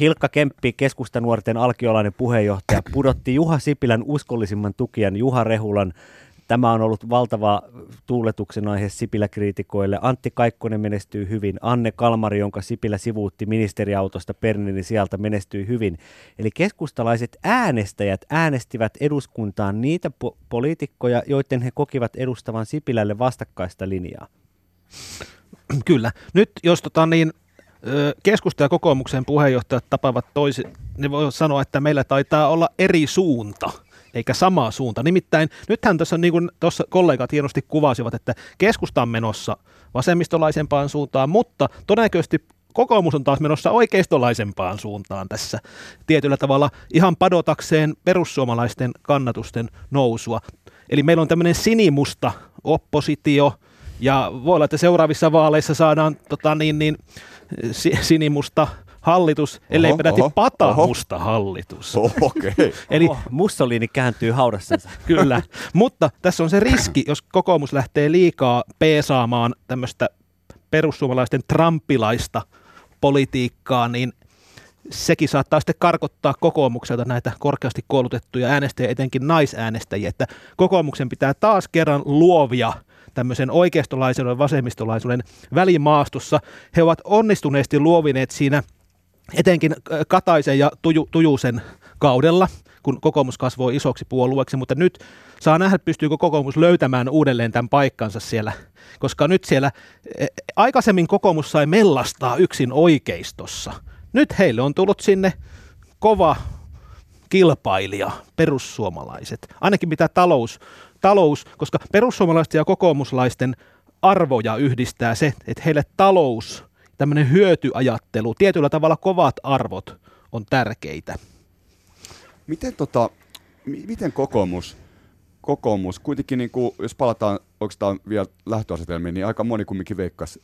Hilkka Kemppi, keskustanuorten alkiolainen puheenjohtaja, pudotti Juha Sipilän uskollisimman tukijan Juha Rehulan Tämä on ollut valtava tuuletuksen aihe Sipilä-kriitikoille. Antti Kaikkonen menestyy hyvin. Anne Kalmari, jonka Sipilä sivuutti ministeriautosta Perninin sieltä, menestyy hyvin. Eli keskustalaiset äänestäjät äänestivät eduskuntaan niitä po- poliitikkoja, joiden he kokivat edustavan Sipilälle vastakkaista linjaa. Kyllä. Nyt jos tota niin, keskusta ja kokoomuksen puheenjohtajat tapaavat toisi, niin voi sanoa, että meillä taitaa olla eri suunta – eikä samaa suunta. Nimittäin nythän tässä niin kuin tuossa kollegat hienosti kuvasivat, että keskusta on menossa vasemmistolaisempaan suuntaan, mutta todennäköisesti kokoomus on taas menossa oikeistolaisempaan suuntaan tässä tietyllä tavalla ihan padotakseen perussuomalaisten kannatusten nousua. Eli meillä on tämmöinen sinimusta oppositio, ja voi olla, että seuraavissa vaaleissa saadaan tota, niin, niin, sinimusta hallitus, ellei peräti patamusta oho. hallitus. Oh, okay. Eli oho, Mussolini kääntyy haudassansa. Kyllä, mutta tässä on se riski, jos kokoomus lähtee liikaa peesaamaan tämmöistä perussuomalaisten trampilaista politiikkaa, niin sekin saattaa sitten karkottaa kokoomukselta näitä korkeasti koulutettuja äänestäjiä, etenkin naisäänestäjiä, että kokoomuksen pitää taas kerran luovia tämmöisen oikeistolaisuuden ja vasemmistolaisuuden välimaastossa. He ovat onnistuneesti luovineet siinä – etenkin Kataisen ja Tuju, Tujusen kaudella, kun kokoomus kasvoi isoksi puolueeksi, mutta nyt saa nähdä, pystyykö kokoomus löytämään uudelleen tämän paikkansa siellä, koska nyt siellä e, aikaisemmin kokoomus sai mellastaa yksin oikeistossa. Nyt heille on tullut sinne kova kilpailija, perussuomalaiset, ainakin mitä talous, talous koska perussuomalaisten ja kokoomuslaisten arvoja yhdistää se, että heille talous tämmöinen hyötyajattelu, tietyllä tavalla kovat arvot on tärkeitä. Miten, tota, miten kokoomus, kokoomus kuitenkin, niin kuin, jos palataan oikeastaan vielä lähtöasetelmiin, niin aika moni kumminkin veikkasi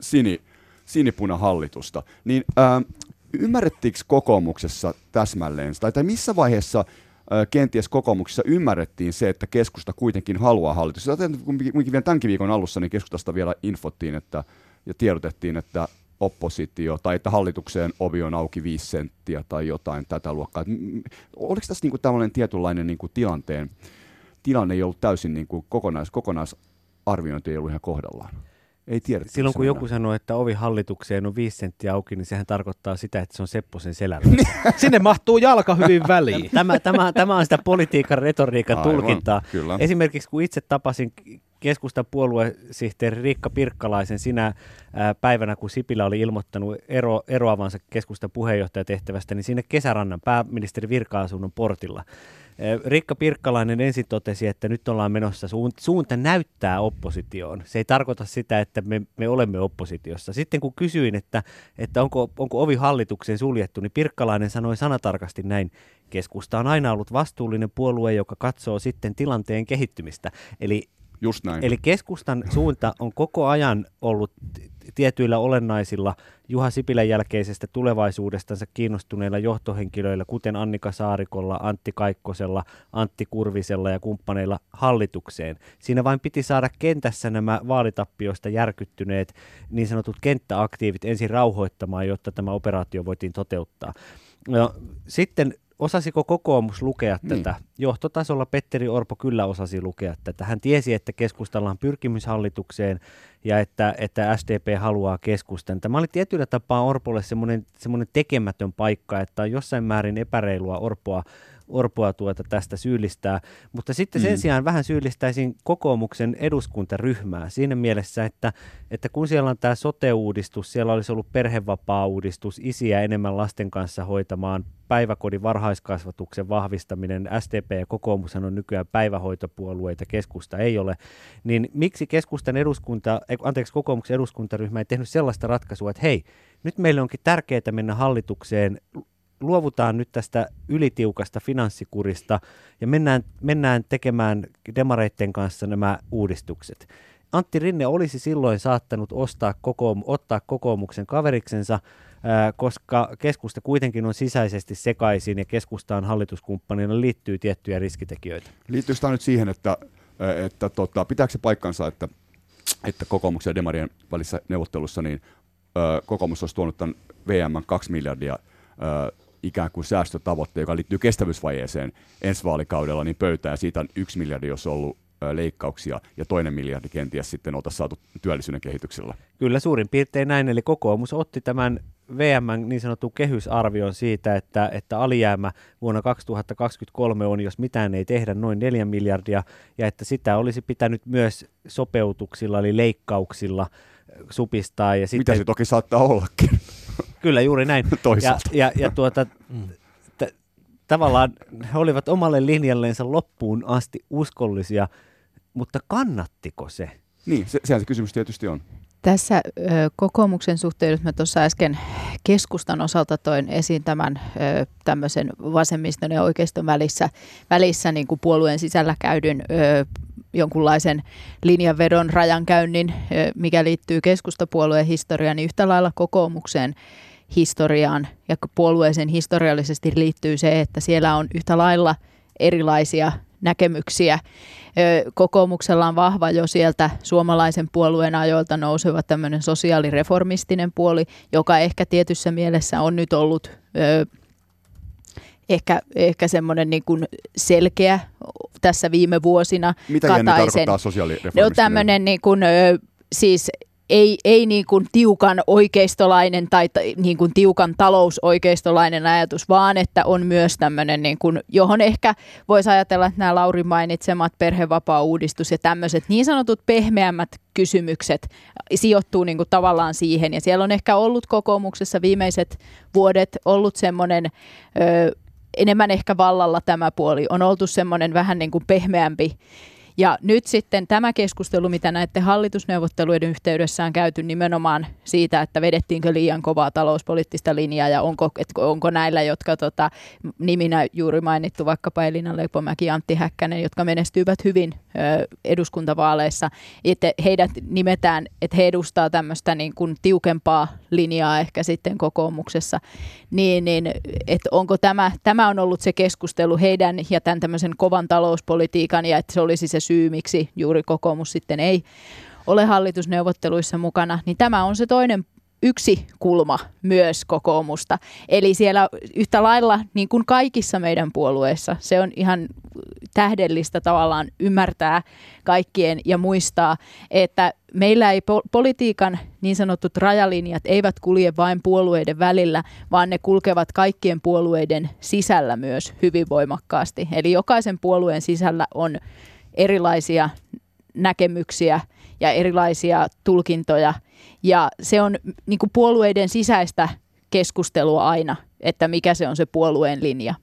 sini, sinipunahallitusta, niin ää, ymmärrettiinkö kokoomuksessa täsmälleen, tai missä vaiheessa ää, kenties kokoomuksessa ymmärrettiin se, että keskusta kuitenkin haluaa hallitusta. Kuitenkin vielä tämänkin viikon alussa niin keskustasta vielä infottiin, että ja tiedotettiin, että oppositio, tai että hallitukseen ovi on auki viisi senttiä tai jotain tätä luokkaa. Oliko tässä niinku tällainen tietynlainen niinku tilanteen, tilanne ei ollut täysin niinku kokonais, kokonaisarviointi ei ollut ihan kohdallaan? Ei tiedä. Silloin kun joku sanoo, että ovi hallitukseen on viisi senttiä auki, niin sehän tarkoittaa sitä, että se on Sepposen selällä. Sinne mahtuu jalka hyvin väliin. Tämä, tämä, tämä on sitä politiikan retoriikan Aivan, tulkintaa. Kyllä. Esimerkiksi kun itse tapasin keskustan puoluesihteeri Riikka Pirkkalaisen sinä ää, päivänä, kun Sipilä oli ilmoittanut ero, eroavansa keskustan puheenjohtajatehtävästä, niin sinne kesärannan pääministeri virka-asunnon portilla Rikka Pirkkalainen ensin totesi, että nyt ollaan menossa, suunta näyttää oppositioon. Se ei tarkoita sitä, että me, me olemme oppositiossa. Sitten kun kysyin, että, että onko, onko ovi hallitukseen suljettu, niin Pirkkalainen sanoi sanatarkasti näin, keskusta on aina ollut vastuullinen puolue, joka katsoo sitten tilanteen kehittymistä. Eli Just näin. Eli keskustan suunta on koko ajan ollut tietyillä olennaisilla Juha Sipilän jälkeisestä tulevaisuudestansa kiinnostuneilla johtohenkilöillä, kuten Annika Saarikolla, Antti Kaikkosella, Antti Kurvisella ja kumppaneilla hallitukseen. Siinä vain piti saada kentässä nämä vaalitappioista järkyttyneet niin sanotut kenttäaktiivit ensin rauhoittamaan, jotta tämä operaatio voitiin toteuttaa. No, sitten osasiko kokoomus lukea niin. tätä? Johtotasolla Petteri Orpo kyllä osasi lukea tätä. Hän tiesi, että keskustalla on pyrkimys hallitukseen ja että, että SDP haluaa keskustan. Tämä oli tietyllä tapaa Orpolle semmoinen, semmoinen tekemätön paikka, että on jossain määrin epäreilua Orpoa Orpoa tuota tästä syyllistää, mutta sitten sen mm. sijaan vähän syyllistäisin kokoomuksen eduskuntaryhmää siinä mielessä, että, että kun siellä on tämä sote-uudistus, siellä olisi ollut perhevapaa-uudistus, isiä enemmän lasten kanssa hoitamaan, päiväkodin varhaiskasvatuksen vahvistaminen, SDP ja kokoomus on nykyään päivähoitopuolueita, keskusta ei ole, niin miksi keskustan eduskunta, anteeksi kokoomuksen eduskuntaryhmä ei tehnyt sellaista ratkaisua, että hei, nyt meille onkin tärkeää mennä hallitukseen luovutaan nyt tästä ylitiukasta finanssikurista ja mennään, mennään tekemään demareitten kanssa nämä uudistukset. Antti Rinne olisi silloin saattanut ostaa kokoom- ottaa kokoomuksen kaveriksensa, ää, koska keskusta kuitenkin on sisäisesti sekaisin ja keskustaan hallituskumppanina liittyy tiettyjä riskitekijöitä. Liittyy sitä nyt siihen, että, että tota, pitääkö se paikkansa, että, että kokoomuksen ja demarien välissä neuvottelussa niin, ö, kokoomus olisi tuonut tämän VM 2 miljardia ö, ikään kuin säästötavoitteen, joka liittyy kestävyysvajeeseen ensi vaalikaudella, niin pöytää ja siitä on yksi miljardi, jos on ollut leikkauksia ja toinen miljardi kenties sitten oltaisiin saatu työllisyyden kehityksellä. Kyllä suurin piirtein näin, eli kokoomus otti tämän VM niin sanotun kehysarvion siitä, että, että alijäämä vuonna 2023 on, jos mitään ei tehdä, noin 4 miljardia, ja että sitä olisi pitänyt myös sopeutuksilla, eli leikkauksilla supistaa. Ja sitten, Mitä se toki saattaa ollakin. Kyllä, juuri näin. Ja, ja, ja tuota, mm. t- tavallaan he olivat omalle linjalleensa loppuun asti uskollisia, mutta kannattiko se? Niin, se, sehän se kysymys tietysti on. Tässä ö, kokoomuksen suhteen, jos mä tuossa äsken keskustan osalta toin esiin tämän ö, tämmöisen vasemmiston ja oikeiston välissä, välissä niin kuin puolueen sisällä käydyn ö, jonkunlaisen linjanvedon rajankäynnin, mikä liittyy keskustapuolueen historiaan, niin yhtä lailla kokoomukseen historiaan ja puolueeseen historiallisesti liittyy se, että siellä on yhtä lailla erilaisia näkemyksiä. Kokoomuksella on vahva jo sieltä suomalaisen puolueen ajoilta nouseva tämmöinen sosiaalireformistinen puoli, joka ehkä tietyssä mielessä on nyt ollut ehkä, ehkä semmoinen niin kuin selkeä tässä viime vuosina. Mitä Kataisen. tarkoittaa sosiaalireformistinen? No tämmöinen niin kuin, siis ei, ei niin kuin tiukan oikeistolainen tai niin kuin tiukan talousoikeistolainen ajatus, vaan että on myös tämmöinen, niin kuin, johon ehkä voisi ajatella, että nämä Lauri mainitsemat perhevapaa-uudistus ja tämmöiset niin sanotut pehmeämmät kysymykset sijoittuu niin kuin tavallaan siihen. Ja siellä on ehkä ollut kokoomuksessa viimeiset vuodet ollut semmoinen... Ö, enemmän ehkä vallalla tämä puoli. On oltu semmoinen vähän niin kuin pehmeämpi ja nyt sitten tämä keskustelu, mitä näiden hallitusneuvotteluiden yhteydessä on käyty nimenomaan siitä, että vedettiinkö liian kovaa talouspoliittista linjaa ja onko, et, onko näillä, jotka tota, niminä juuri mainittu vaikkapa Elina Leipomäki ja Antti Häkkänen, jotka menestyivät hyvin ö, eduskuntavaaleissa, että heidät nimetään, että he edustaa tämmöistä niin kuin tiukempaa linjaa ehkä sitten kokoomuksessa, niin, niin että onko tämä, tämä on ollut se keskustelu heidän ja tämän tämmöisen kovan talouspolitiikan ja että se olisi se syy, miksi juuri kokoomus sitten ei ole hallitusneuvotteluissa mukana, niin tämä on se toinen yksi kulma myös kokoomusta. Eli siellä yhtä lailla, niin kuin kaikissa meidän puolueissa, se on ihan tähdellistä tavallaan ymmärtää kaikkien ja muistaa, että meillä ei po- politiikan niin sanotut rajalinjat eivät kulje vain puolueiden välillä, vaan ne kulkevat kaikkien puolueiden sisällä myös hyvin voimakkaasti. Eli jokaisen puolueen sisällä on erilaisia näkemyksiä ja erilaisia tulkintoja. Ja se on niin kuin puolueiden sisäistä keskustelua aina, että mikä se on se puolueen linja.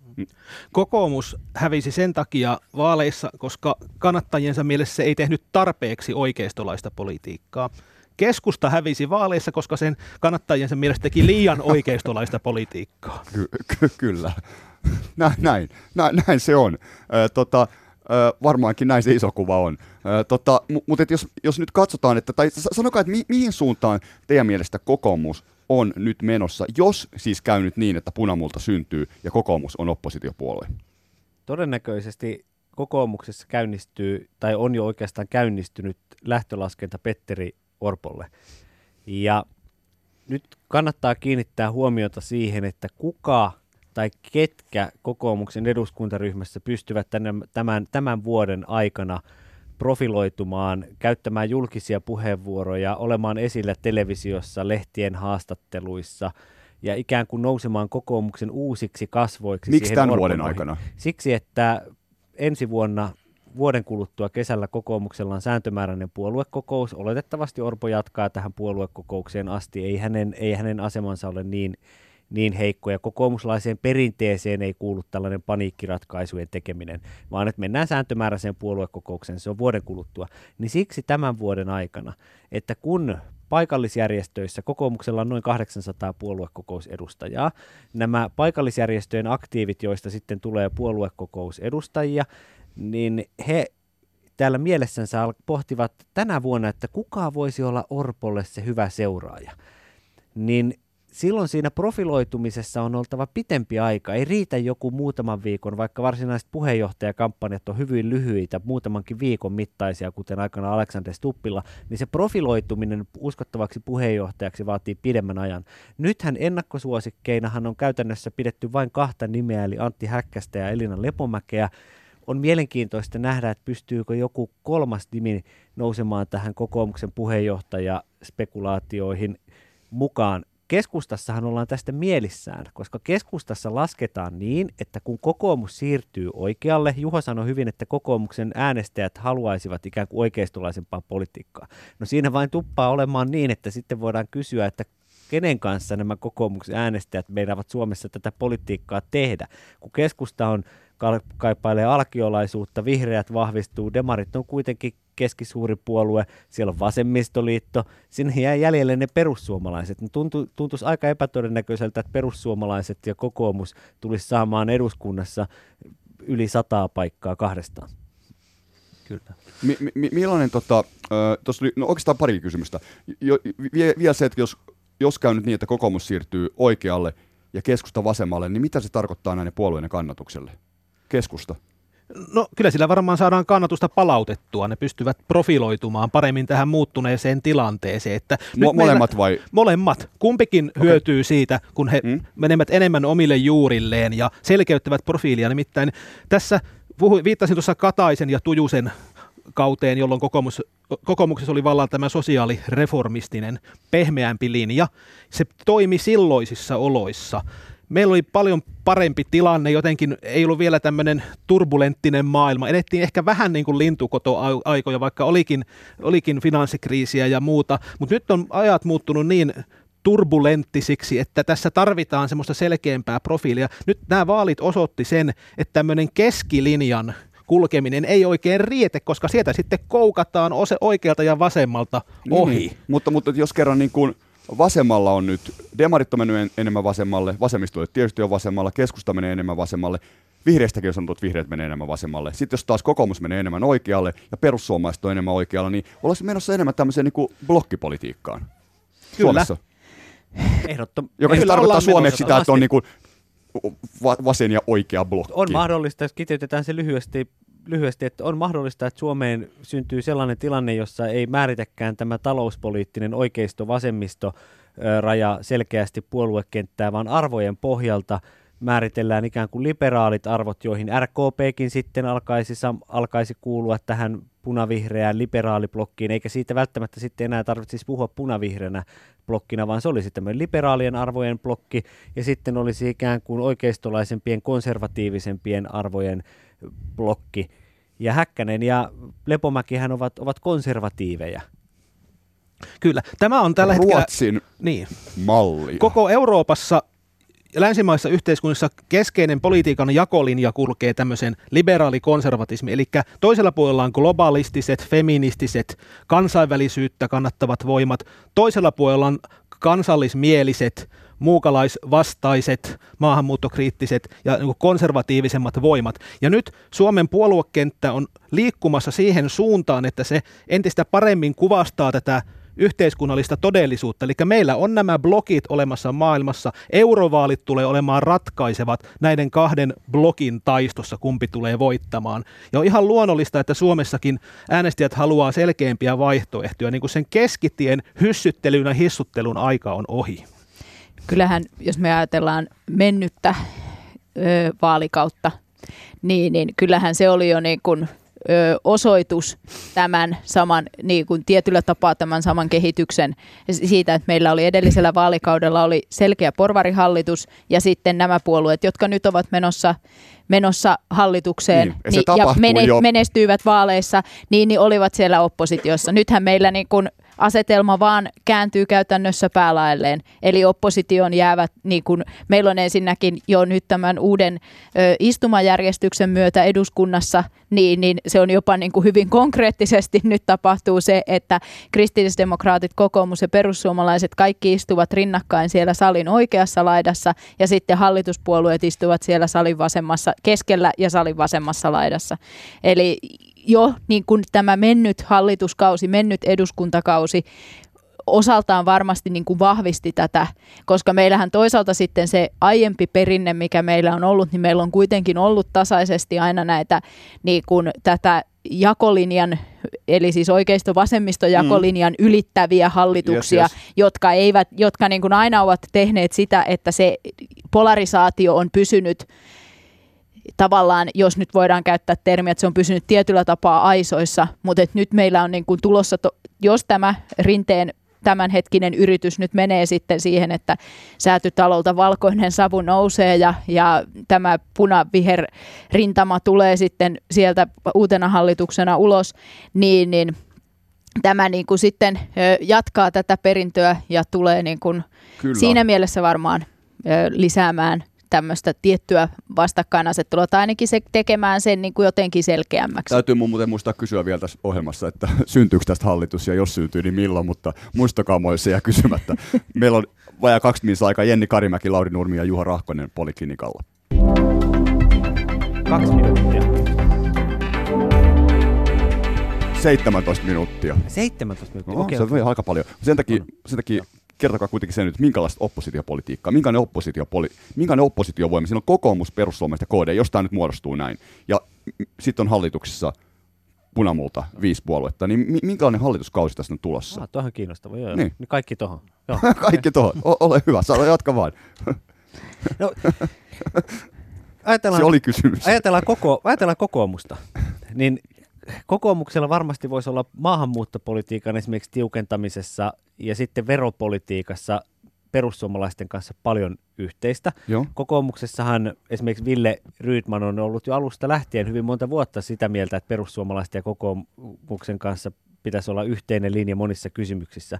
Kokoomus hävisi sen takia vaaleissa, koska kannattajiensa mielessä se ei tehnyt tarpeeksi oikeistolaista politiikkaa. Keskusta hävisi vaaleissa, koska sen kannattajiensa mielestä teki liian oikeistolaista politiikkaa. Ky- ky- kyllä. Näin, näin, näin, näin se on. Ö, tota, ö, varmaankin näin se iso kuva on. Ö, tota, mutta jos, jos nyt katsotaan, että, tai sanokaa, että mi- mihin suuntaan teidän mielestä kokoomus on nyt menossa, jos siis käy nyt niin, että punamulta syntyy ja kokoomus on oppositiopuolue? Todennäköisesti kokoomuksessa käynnistyy, tai on jo oikeastaan käynnistynyt lähtölaskenta Petteri Orpolle. Ja nyt kannattaa kiinnittää huomiota siihen, että kuka tai ketkä kokoomuksen eduskuntaryhmässä pystyvät tämän, tämän, tämän vuoden aikana profiloitumaan, käyttämään julkisia puheenvuoroja, olemaan esillä televisiossa, lehtien haastatteluissa ja ikään kuin nousemaan kokoomuksen uusiksi kasvoiksi. Miksi tämän vuoden aikana? Siksi, että ensi vuonna vuoden kuluttua kesällä kokoomuksella on sääntömääräinen puoluekokous. Oletettavasti Orpo jatkaa tähän puoluekokoukseen asti. Ei hänen, ei hänen asemansa ole niin, niin heikko ja kokoomuslaiseen perinteeseen ei kuulu tällainen paniikkiratkaisujen tekeminen, vaan että mennään sääntömääräiseen puoluekokoukseen, se on vuoden kuluttua. Niin siksi tämän vuoden aikana, että kun paikallisjärjestöissä kokoomuksella on noin 800 puoluekokousedustajaa. Nämä paikallisjärjestöjen aktiivit, joista sitten tulee puoluekokousedustajia, niin he täällä mielessänsä pohtivat tänä vuonna, että kuka voisi olla Orpolle se hyvä seuraaja. Niin silloin siinä profiloitumisessa on oltava pitempi aika. Ei riitä joku muutaman viikon, vaikka varsinaiset puheenjohtajakampanjat on hyvin lyhyitä, muutamankin viikon mittaisia, kuten aikana Alexander Stuppilla, niin se profiloituminen uskottavaksi puheenjohtajaksi vaatii pidemmän ajan. Nythän ennakkosuosikkeinahan on käytännössä pidetty vain kahta nimeä, eli Antti Häkkästä ja Elina Lepomäkeä, on mielenkiintoista nähdä, että pystyykö joku kolmas nimi nousemaan tähän kokoomuksen puheenjohtajaspekulaatioihin mukaan. Keskustassahan ollaan tästä mielissään, koska keskustassa lasketaan niin, että kun kokoomus siirtyy oikealle, Juho sanoi hyvin, että kokoomuksen äänestäjät haluaisivat ikään kuin oikeistolaisempaa politiikkaa. No siinä vain tuppaa olemaan niin, että sitten voidaan kysyä, että kenen kanssa nämä kokoomuksen äänestäjät meidät Suomessa tätä politiikkaa tehdä. Kun keskusta on kaipailee alkiolaisuutta, vihreät vahvistuu, demarit on kuitenkin keskisuuri puolue, siellä on vasemmistoliitto, sinne jää jäljelle ne perussuomalaiset. Ne tuntu, tuntuisi aika epätodennäköiseltä, että perussuomalaiset ja kokoomus tulisi saamaan eduskunnassa yli sataa paikkaa kahdestaan. Kyllä. Mi- mi- millainen, tota, äh, oli, no oikeastaan pari kysymystä. Jo, vie, vielä se, että jos, jos käy nyt niin, että kokoomus siirtyy oikealle ja keskusta vasemmalle, niin mitä se tarkoittaa näiden puolueiden kannatukselle? Keskusta. No kyllä sillä varmaan saadaan kannatusta palautettua. Ne pystyvät profiloitumaan paremmin tähän muuttuneeseen tilanteeseen. Että Mo- nyt molemmat meillä, vai? Molemmat. Kumpikin okay. hyötyy siitä, kun he hmm? menevät enemmän omille juurilleen ja selkeyttävät profiilia. Nimittäin tässä puhuin, viittasin tuossa Kataisen ja Tujusen kauteen, jolloin kokoomus, kokoomuksessa oli vallan tämä sosiaalireformistinen pehmeämpi linja. Se toimi silloisissa oloissa meillä oli paljon parempi tilanne, jotenkin ei ollut vielä tämmöinen turbulenttinen maailma. Edettiin ehkä vähän niin kuin lintukotoaikoja, vaikka olikin, olikin finanssikriisiä ja muuta, mutta nyt on ajat muuttunut niin turbulenttisiksi, että tässä tarvitaan semmoista selkeämpää profiilia. Nyt nämä vaalit osoitti sen, että tämmöinen keskilinjan kulkeminen ei oikein riete, koska sieltä sitten koukataan oikealta ja vasemmalta ohi. Niin, mutta, mutta jos kerran niin kuin vasemmalla on nyt, demarit on mennyt enemmän vasemmalle, vasemmisto tietysti on vasemmalla, keskusta menee enemmän vasemmalle, vihreistäkin on sanottu, että vihreät menee enemmän vasemmalle. Sitten jos taas kokoomus menee enemmän oikealle ja perussuomalaiset on enemmän oikealla, niin ollaan menossa enemmän tämmöiseen niin kuin blokkipolitiikkaan. Kyllä. Suomessa. Ehdottom- Joka siis tarkoittaa suomeksi sitä, että on niin kuin vasen ja oikea blokki. On mahdollista, jos kiteytetään se lyhyesti, lyhyesti, että on mahdollista, että Suomeen syntyy sellainen tilanne, jossa ei määritäkään tämä talouspoliittinen oikeisto-vasemmisto raja selkeästi puoluekenttää, vaan arvojen pohjalta määritellään ikään kuin liberaalit arvot, joihin RKPkin sitten alkaisi, alkaisi kuulua tähän punavihreään liberaaliblokkiin, eikä siitä välttämättä sitten enää tarvitsisi puhua punavihreänä blokkina, vaan se olisi tämmöinen liberaalien arvojen blokki, ja sitten olisi ikään kuin oikeistolaisempien, konservatiivisempien arvojen blokki. Ja Häkkänen ja Lepomäkihän ovat, ovat konservatiiveja. Kyllä. Tämä on tällä Ruotsin hetkellä... Niin. malli. Koko Euroopassa länsimaissa yhteiskunnissa keskeinen politiikan jakolinja kulkee tämmöisen liberaalikonservatismi, eli toisella puolella on globalistiset, feministiset, kansainvälisyyttä kannattavat voimat, toisella puolella on kansallismieliset, muukalaisvastaiset, maahanmuuttokriittiset ja niin konservatiivisemmat voimat. Ja nyt Suomen puoluekenttä on liikkumassa siihen suuntaan, että se entistä paremmin kuvastaa tätä yhteiskunnallista todellisuutta. Eli meillä on nämä blokit olemassa maailmassa. Eurovaalit tulee olemaan ratkaisevat näiden kahden blokin taistossa, kumpi tulee voittamaan. Ja on ihan luonnollista, että Suomessakin äänestäjät haluaa selkeämpiä vaihtoehtoja. Niin kuin sen keskitien hyssyttelyn ja hissuttelun aika on ohi. Kyllähän, jos me ajatellaan mennyttä ö, vaalikautta, niin, niin kyllähän se oli jo niin kuin ö, osoitus tämän saman, niin kuin tietyllä tapaa tämän saman kehityksen siitä, että meillä oli edellisellä vaalikaudella oli selkeä porvarihallitus ja sitten nämä puolueet, jotka nyt ovat menossa menossa hallitukseen niin, niin, ja mene, menestyivät vaaleissa, niin, niin olivat siellä oppositiossa. Nythän meillä niin kuin asetelma vaan kääntyy käytännössä päälaelleen. Eli opposition jäävät, niin kuin meillä on ensinnäkin jo nyt tämän uuden ö, istumajärjestyksen myötä eduskunnassa, niin, niin se on jopa niin kuin hyvin konkreettisesti nyt tapahtuu se, että kristillisdemokraatit, kokoomus ja perussuomalaiset kaikki istuvat rinnakkain siellä salin oikeassa laidassa ja sitten hallituspuolueet istuvat siellä salin vasemmassa, keskellä ja salin vasemmassa laidassa. Eli jo niin kuin tämä mennyt hallituskausi, mennyt eduskuntakausi osaltaan varmasti niin kuin vahvisti tätä, koska meillähän toisaalta sitten se aiempi perinne, mikä meillä on ollut, niin meillä on kuitenkin ollut tasaisesti aina näitä niin kuin tätä jakolinjan, eli siis oikeisto-vasemmisto-jakolinjan mm. ylittäviä hallituksia, yes, yes. jotka, eivät, jotka niin kuin aina ovat tehneet sitä, että se polarisaatio on pysynyt tavallaan, jos nyt voidaan käyttää termiä, että se on pysynyt tietyllä tapaa aisoissa, mutta että nyt meillä on niin kuin tulossa, to, jos tämä rinteen tämänhetkinen yritys nyt menee sitten siihen, että säätytalolta valkoinen savu nousee ja, ja tämä punaviher rintama tulee sitten sieltä uutena hallituksena ulos, niin, niin tämä niin kuin sitten jatkaa tätä perintöä ja tulee niin kuin siinä mielessä varmaan lisäämään tämmöistä tiettyä vastakkainasettelua, tai ainakin se tekemään sen niin kuin jotenkin selkeämmäksi. Täytyy mun muuten muistaa kysyä vielä tässä ohjelmassa, että syntyykö tästä hallitus, ja jos syntyy, niin milloin, mutta muistakaa moi se jää kysymättä. Meillä on vajaa kaksi minuuttia aikaa Jenni Karimäki, Lauri Nurmi ja Juha Rahkonen Poliklinikalla. Kaksi minuuttia. 17 minuuttia. 17 minuuttia, no, okay. Se on aika paljon. Sen takia, sen takia kertokaa kuitenkin sen nyt, minkälaista oppositiopolitiikkaa, minkälainen, oppositiopoli, minkälainen oppositiovoima, siinä on kokoomus, perussuomalaiset ja KD, jos tämä nyt muodostuu näin. Ja sitten on hallituksessa punamulta viisi puoluetta, niin minkälainen hallituskausi tässä on tulossa? Ah, tuohon kiinnostava, joo. Niin. niin kaikki tuohon. kaikki tuohon, ole hyvä, sano jatka vaan. no, ajatellaan, Se oli kysymys. Ajatellaan, koko, ajatellaan kokoomusta, niin kokoomuksella varmasti voisi olla maahanmuuttopolitiikan esimerkiksi tiukentamisessa ja sitten veropolitiikassa perussuomalaisten kanssa paljon yhteistä. Joo. Kokoomuksessahan esimerkiksi Ville Rydman on ollut jo alusta lähtien hyvin monta vuotta sitä mieltä, että perussuomalaisten ja kokoomuksen kanssa pitäisi olla yhteinen linja monissa kysymyksissä.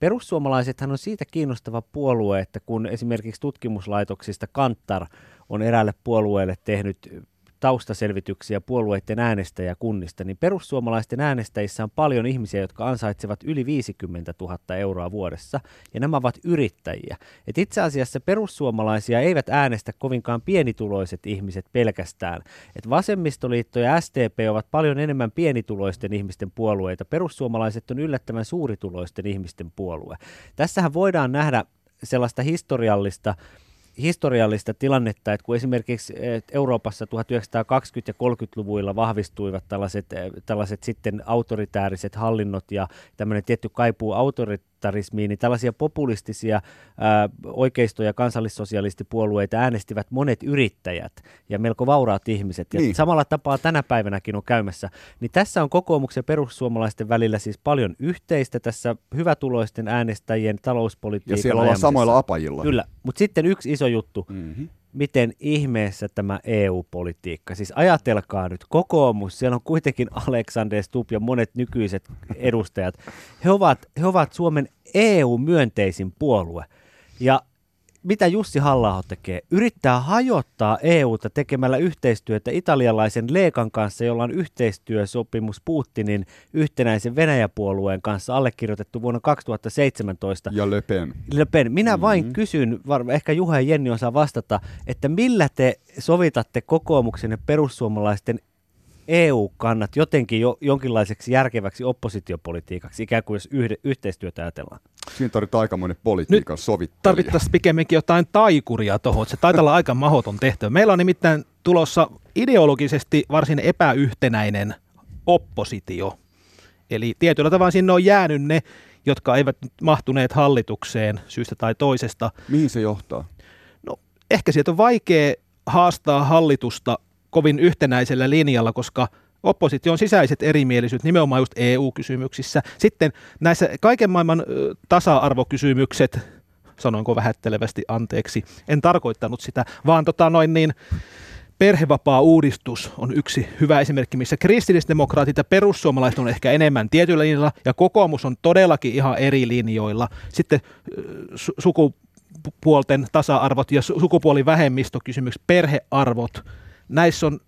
Perussuomalaisethan on siitä kiinnostava puolue, että kun esimerkiksi tutkimuslaitoksista Kantar on eräälle puolueelle tehnyt taustaselvityksiä puolueiden äänestäjäkunnista, niin perussuomalaisten äänestäjissä on paljon ihmisiä, jotka ansaitsevat yli 50 000 euroa vuodessa, ja nämä ovat yrittäjiä. Et itse asiassa perussuomalaisia eivät äänestä kovinkaan pienituloiset ihmiset pelkästään. Et vasemmistoliitto ja STP ovat paljon enemmän pienituloisten ihmisten puolueita. Perussuomalaiset on yllättävän suurituloisten ihmisten puolue. Tässähän voidaan nähdä sellaista historiallista historiallista tilannetta, että kun esimerkiksi Euroopassa 1920- ja 30-luvuilla vahvistuivat tällaiset, tällaiset sitten autoritääriset hallinnot ja tämmöinen tietty kaipuu autoritaarisuuteen, parlamentarismiin, niin tällaisia populistisia ää, oikeisto- ja kansallissosialistipuolueita äänestivät monet yrittäjät ja melko vauraat ihmiset. Ja niin. samalla tapaa tänä päivänäkin on käymässä. Niin tässä on kokoomuksen ja perussuomalaisten välillä siis paljon yhteistä tässä hyvätuloisten äänestäjien talouspolitiikan Ja siellä ollaan samoilla apajilla. Kyllä, mutta sitten yksi iso juttu. Mm-hmm miten ihmeessä tämä EU-politiikka, siis ajatelkaa nyt, kokoomus, siellä on kuitenkin Alexander Stubb ja monet nykyiset edustajat, he ovat, he ovat Suomen EU-myönteisin puolue. Ja mitä Jussi halla tekee? Yrittää hajottaa EUta tekemällä yhteistyötä italialaisen Leekan kanssa, jolla on yhteistyösopimus Putinin yhtenäisen Venäjäpuolueen kanssa allekirjoitettu vuonna 2017. Ja Le Pen. Le Pen. Minä mm-hmm. vain kysyn, ehkä Juha ja Jenni osaa vastata, että millä te sovitatte kokoomuksen ja perussuomalaisten EU-kannat jotenkin jo, jonkinlaiseksi järkeväksi oppositiopolitiikaksi, ikään kuin jos yhde, yhteistyötä ajatellaan? Siinä tarvitaan aikamoinen politiikan sovittelija. Tarvittaisiin pikemminkin jotain taikuria tuohon. Se taitaa olla aika mahoton tehtävä. Meillä on nimittäin tulossa ideologisesti varsin epäyhtenäinen oppositio. Eli tietyllä tavalla sinne on jäänyt ne, jotka eivät mahtuneet hallitukseen syystä tai toisesta. Mihin se johtaa? No ehkä sieltä on vaikea haastaa hallitusta kovin yhtenäisellä linjalla, koska opposition sisäiset erimielisyydet nimenomaan just EU-kysymyksissä. Sitten näissä kaiken maailman tasa-arvokysymykset, sanoinko vähättelevästi anteeksi, en tarkoittanut sitä, vaan tota noin niin, perhevapaa-uudistus on yksi hyvä esimerkki, missä kristillisdemokraatit ja perussuomalaiset on ehkä enemmän tietyillä linjoilla, ja kokoomus on todellakin ihan eri linjoilla. Sitten su- sukupuolten tasa-arvot ja su- sukupuolivähemmistökysymykset, perhearvot, näissä on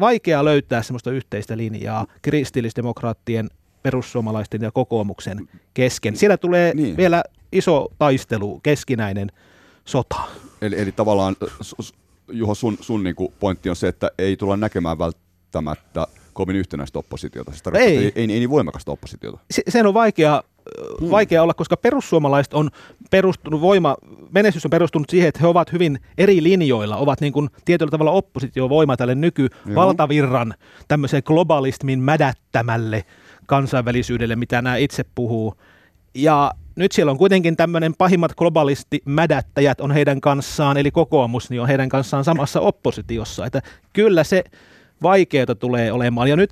vaikea löytää semmoista yhteistä linjaa kristillisdemokraattien, perussuomalaisten ja kokoomuksen kesken. Siellä tulee niin. vielä iso taistelu, keskinäinen sota. Eli, eli tavallaan, Juho, sun, sun niinku pointti on se, että ei tulla näkemään välttämättä kovin yhtenäistä oppositiota. Siis ei. Ei, ei, ei niin voimakasta oppositiota. Se, sen on vaikea hmm. vaikea olla, koska perussuomalaiset on perustunut voima, menestys on perustunut siihen, että he ovat hyvin eri linjoilla, ovat niin kuin tietyllä tavalla oppositiovoima tälle nykyvaltavirran tämmöiseen globalismin mädättämälle kansainvälisyydelle, mitä nämä itse puhuu. Ja nyt siellä on kuitenkin tämmöinen pahimmat globalisti mädättäjät on heidän kanssaan, eli kokoomus, niin on heidän kanssaan samassa oppositiossa. Että kyllä se vaikeata tulee olemaan. Ja nyt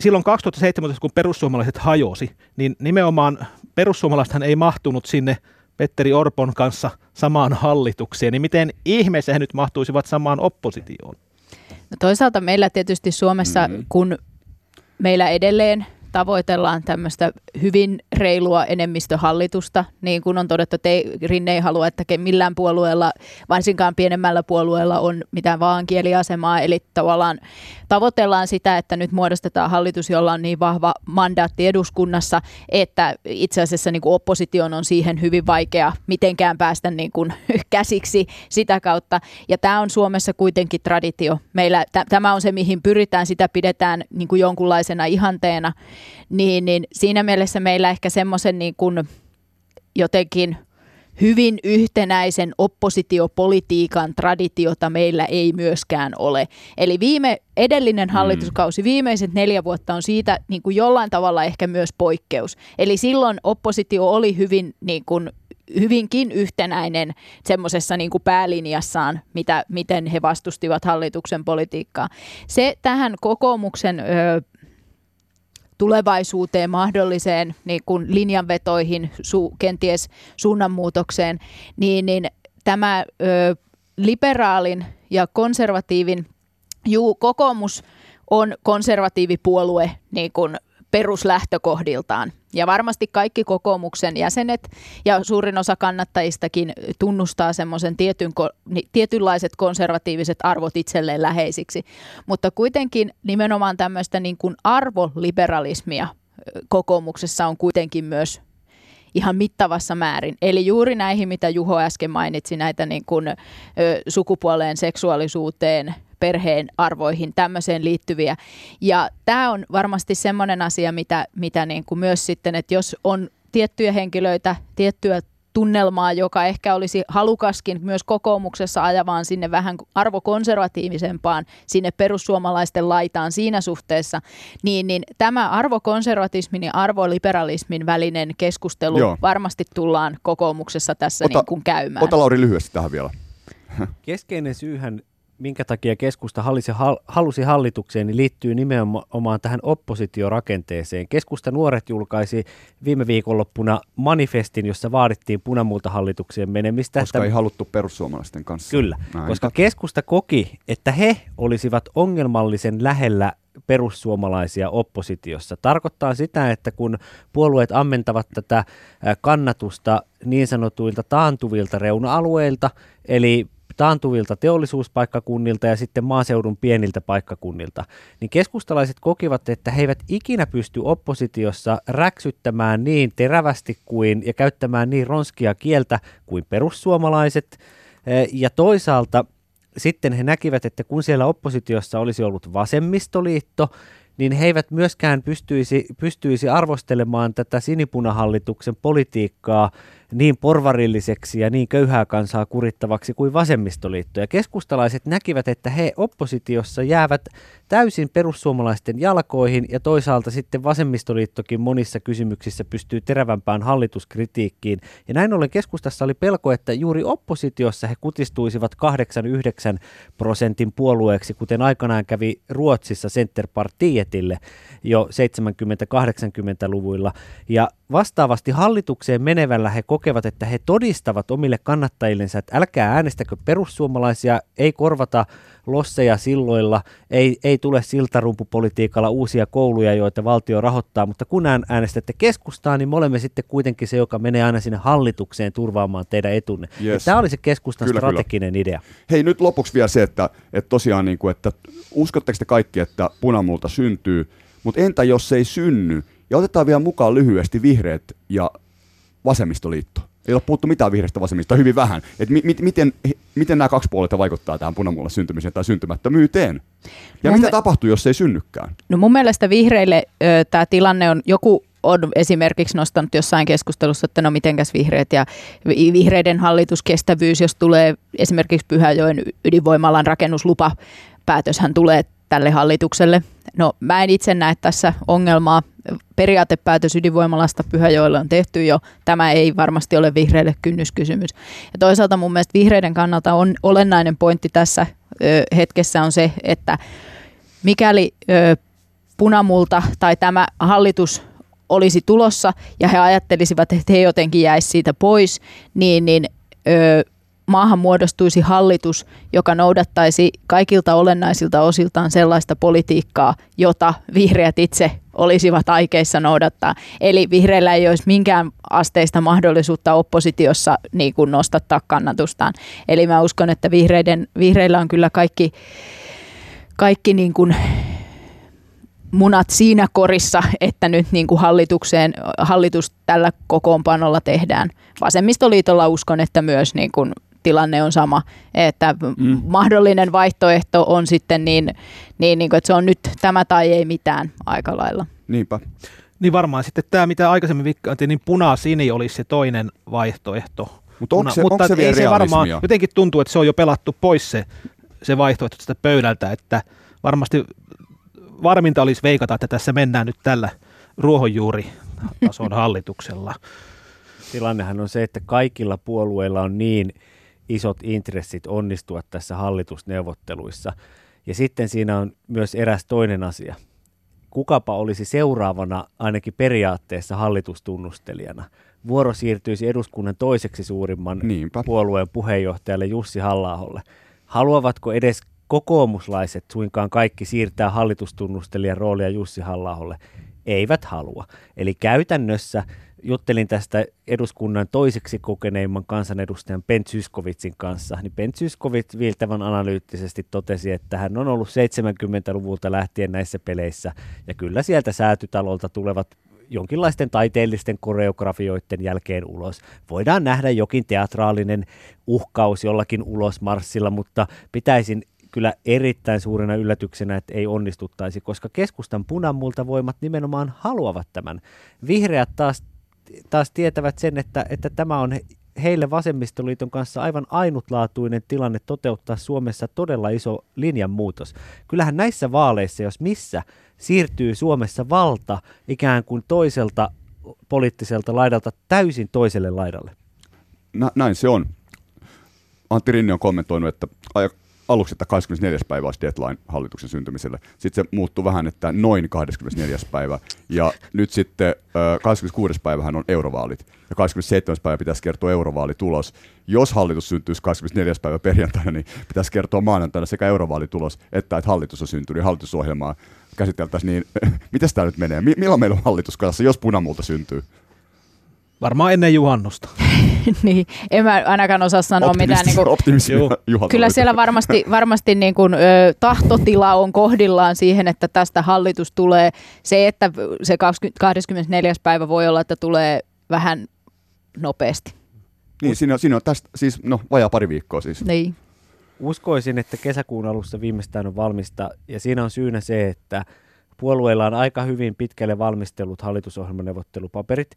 silloin 2017, kun perussuomalaiset hajosi, niin nimenomaan perussuomalaisethan ei mahtunut sinne Petteri Orpon kanssa samaan hallitukseen, niin miten ihmeessä he nyt mahtuisivat samaan oppositioon? No toisaalta meillä tietysti Suomessa, mm-hmm. kun meillä edelleen tavoitellaan tämmöistä hyvin reilua enemmistöhallitusta, niin kuin on todettu, että ei, Rinne ei halua, että millään puolueella, varsinkaan pienemmällä puolueella on mitään vaan kieliasemaa, eli tavallaan tavoitellaan sitä, että nyt muodostetaan hallitus, jolla on niin vahva mandaatti eduskunnassa, että itse asiassa niin kuin opposition on siihen hyvin vaikea mitenkään päästä niin kuin käsiksi sitä kautta. Ja tämä on Suomessa kuitenkin traditio. Meillä t- tämä on se, mihin pyritään, sitä pidetään niin kuin jonkunlaisena ihanteena. Niin, niin siinä mielessä meillä ehkä semmoisen niin kuin jotenkin – hyvin yhtenäisen oppositiopolitiikan traditiota meillä ei myöskään ole. Eli viime, edellinen mm. hallituskausi, viimeiset neljä vuotta on siitä niin kuin jollain tavalla ehkä myös poikkeus. Eli silloin oppositio oli hyvin niin kuin, hyvinkin yhtenäinen semmoisessa niin päälinjassaan, mitä, miten he vastustivat hallituksen politiikkaa. Se tähän kokoomuksen ö, tulevaisuuteen, mahdolliseen niin kuin linjanvetoihin, su, kenties suunnanmuutokseen, niin, niin tämä ö, liberaalin ja konservatiivin, juu, kokoomus on konservatiivipuolue niin kuin peruslähtökohdiltaan. Ja varmasti kaikki kokoomuksen jäsenet ja suurin osa kannattajistakin tunnustaa semmoisen tietyn, tietynlaiset konservatiiviset arvot itselleen läheisiksi. Mutta kuitenkin nimenomaan tämmöistä niin kuin arvoliberalismia kokoomuksessa on kuitenkin myös ihan mittavassa määrin. Eli juuri näihin, mitä Juho äsken mainitsi, näitä niin kuin, ö, sukupuoleen, seksuaalisuuteen, perheen arvoihin, tämmöiseen liittyviä. Ja tämä on varmasti semmoinen asia, mitä, mitä niin kuin myös sitten, että jos on tiettyjä henkilöitä, tiettyä tunnelmaa, joka ehkä olisi halukaskin myös kokoomuksessa ajavaan sinne vähän arvokonservatiivisempaan, sinne perussuomalaisten laitaan siinä suhteessa, niin, niin tämä arvokonservatismin ja arvoliberalismin välinen keskustelu Joo. varmasti tullaan kokoomuksessa tässä ota, niin kuin käymään. Ota Lauri lyhyesti tähän vielä. Keskeinen syyhän minkä takia keskusta halusi, halusi hallitukseen, niin liittyy nimenomaan tähän oppositiorakenteeseen. Keskusta Nuoret julkaisi viime viikonloppuna manifestin, jossa vaadittiin punamultahallitukseen menemistä. Koska että, ei haluttu perussuomalaisten kanssa. Kyllä, Näin. koska keskusta koki, että he olisivat ongelmallisen lähellä perussuomalaisia oppositiossa. Tarkoittaa sitä, että kun puolueet ammentavat tätä kannatusta niin sanotuilta taantuvilta reuna-alueilta, eli taantuvilta teollisuuspaikkakunnilta ja sitten maaseudun pieniltä paikkakunnilta, niin keskustalaiset kokivat, että he eivät ikinä pysty oppositiossa räksyttämään niin terävästi kuin ja käyttämään niin ronskia kieltä kuin perussuomalaiset. Ja toisaalta sitten he näkivät, että kun siellä oppositiossa olisi ollut vasemmistoliitto, niin he eivät myöskään pystyisi, pystyisi arvostelemaan tätä sinipunahallituksen politiikkaa niin porvarilliseksi ja niin köyhää kansaa kurittavaksi kuin vasemmistoliitto. Ja keskustalaiset näkivät, että he oppositiossa jäävät täysin perussuomalaisten jalkoihin ja toisaalta sitten vasemmistoliittokin monissa kysymyksissä pystyy terävämpään hallituskritiikkiin. Ja näin ollen keskustassa oli pelko, että juuri oppositiossa he kutistuisivat 8-9 prosentin puolueeksi, kuten aikanaan kävi Ruotsissa Centerpartietille jo 70-80-luvuilla. Ja vastaavasti hallitukseen menevällä he kokevat, että he todistavat omille kannattajillensa, että älkää äänestäkö perussuomalaisia, ei korvata losseja silloilla, ei, ei tule siltarumpupolitiikalla uusia kouluja, joita valtio rahoittaa, mutta kun äänestätte keskustaa, niin me olemme sitten kuitenkin se, joka menee aina sinne hallitukseen turvaamaan teidän etunne. Yes. Tämä oli se keskustan kyllä, strateginen kyllä. idea. Hei, nyt lopuksi vielä se, että, että tosiaan, niin kuin, että uskotteko te kaikki, että punamulta syntyy, mutta entä jos se ei synny? Ja otetaan vielä mukaan lyhyesti vihreät ja vasemmistoliitto. Ei ole puhuttu mitään vihreästä vasemmista, hyvin vähän. Et mi- mi- miten, miten nämä kaksi puolta vaikuttaa tähän punamuolla syntymiseen tai syntymättömyyteen? Ja mun mitä me... tapahtuu, jos se ei synnykään? No mun mielestä vihreille tämä tilanne on, joku on esimerkiksi nostanut jossain keskustelussa, että no mitenkäs vihreät ja vihreiden hallituskestävyys, jos tulee esimerkiksi Pyhäjoen ydinvoimalan rakennuslupa, päätöshän tulee tälle hallitukselle. No mä en itse näe tässä ongelmaa. Periaatepäätös ydinvoimalasta Pyhäjoella on tehty jo. Tämä ei varmasti ole vihreille kynnyskysymys. Ja toisaalta mun mielestä vihreiden kannalta on olennainen pointti tässä hetkessä on se, että mikäli punamulta tai tämä hallitus olisi tulossa ja he ajattelisivat, että he jotenkin jäisivät siitä pois, niin, niin maahan muodostuisi hallitus, joka noudattaisi kaikilta olennaisilta osiltaan sellaista politiikkaa, jota vihreät itse olisivat aikeissa noudattaa. Eli vihreillä ei olisi minkään asteista mahdollisuutta oppositiossa niin kuin nostattaa kannatustaan. Eli mä uskon, että vihreiden, vihreillä on kyllä kaikki, kaikki niin kuin munat siinä korissa, että nyt niin kuin hallitukseen, hallitus tällä kokoonpanolla tehdään. Vasemmistoliitolla uskon, että myös niin kuin tilanne on sama, että mm. mahdollinen vaihtoehto on sitten niin, niin, niin kuin, että se on nyt tämä tai ei mitään aika lailla. Niinpä. Niin varmaan sitten tämä, mitä aikaisemmin vikkaantiin, niin puna-sini olisi se toinen vaihtoehto. Mutta onko se, mutta onko se ei se varmaan, jotenkin tuntuu, että se on jo pelattu pois se, se vaihtoehto sitä pöydältä, että varmasti varminta olisi veikata, että tässä mennään nyt tällä ruohonjuuritason hallituksella. Tilannehan on se, että kaikilla puolueilla on niin isot intressit onnistua tässä hallitusneuvotteluissa. Ja sitten siinä on myös eräs toinen asia. Kukapa olisi seuraavana ainakin periaatteessa hallitustunnustelijana? Vuoro siirtyisi eduskunnan toiseksi suurimman Niinpä. puolueen puheenjohtajalle Jussi halla Haluavatko edes kokoomuslaiset suinkaan kaikki siirtää hallitustunnustelijan roolia Jussi halla Eivät halua. Eli käytännössä juttelin tästä eduskunnan toiseksi kokeneimman kansanedustajan Ben Zyskovitsin kanssa, niin Ben Zyskovits viiltävän analyyttisesti totesi, että hän on ollut 70-luvulta lähtien näissä peleissä, ja kyllä sieltä säätytalolta tulevat jonkinlaisten taiteellisten koreografioiden jälkeen ulos. Voidaan nähdä jokin teatraalinen uhkaus jollakin ulosmarssilla, mutta pitäisin kyllä erittäin suurena yllätyksenä, että ei onnistuttaisi, koska keskustan punamultavoimat nimenomaan haluavat tämän. Vihreät taas taas tietävät sen, että, että tämä on heille vasemmistoliiton kanssa aivan ainutlaatuinen tilanne toteuttaa Suomessa todella iso linjanmuutos. Kyllähän näissä vaaleissa, jos missä, siirtyy Suomessa valta ikään kuin toiselta poliittiselta laidalta täysin toiselle laidalle. Nä, näin se on. Antti Rinne on kommentoinut, että aluksi, että 24. päivä olisi deadline hallituksen syntymiselle. Sitten se muuttui vähän, että noin 24. päivä. Ja nyt sitten 26. päivähän on eurovaalit. Ja 27. päivä pitäisi kertoa eurovaalitulos. Jos hallitus syntyisi 24. päivä perjantaina, niin pitäisi kertoa maanantaina sekä eurovaalitulos että että hallitus on syntynyt hallitusohjelmaa käsiteltäisiin. Niin miten tämä nyt menee? Milloin meillä on hallitus kanssa, jos punamulta syntyy? Varmaan ennen juhannusta. niin, en mä ainakaan osaa sanoa mitään. Niin kuin, kyllä siellä varmasti, varmasti niin kuin, ö, tahtotila on kohdillaan siihen, että tästä hallitus tulee. Se, että se 20, 24. päivä voi olla, että tulee vähän nopeasti. Niin, siinä on, siinä on tästä siis, no, vajaa pari viikkoa siis. Niin. Uskoisin, että kesäkuun alussa viimeistään on valmista, ja siinä on syynä se, että puolueilla on aika hyvin pitkälle valmistellut hallitusohjelmaneuvottelupaperit,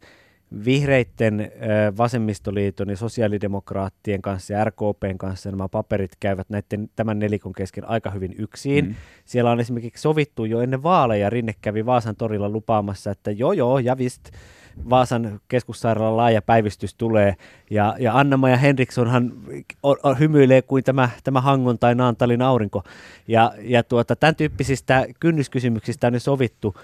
Vihreitten, Vasemmistoliiton ja sosiaalidemokraattien kanssa ja RKPn kanssa nämä paperit käyvät näiden, tämän nelikon kesken aika hyvin yksin. Mm. Siellä on esimerkiksi sovittu jo ennen vaaleja, Rinne kävi Vaasan torilla lupaamassa, että joo joo, ja vist, Vaasan keskussairaalan laaja päivystys tulee. Ja, ja Anna-Maja Henrikssonhan o, o, hymyilee kuin tämä, tämä Hangon tai Naantalin aurinko. Ja, ja tuota, tämän tyyppisistä kynnyskysymyksistä on jo sovittu.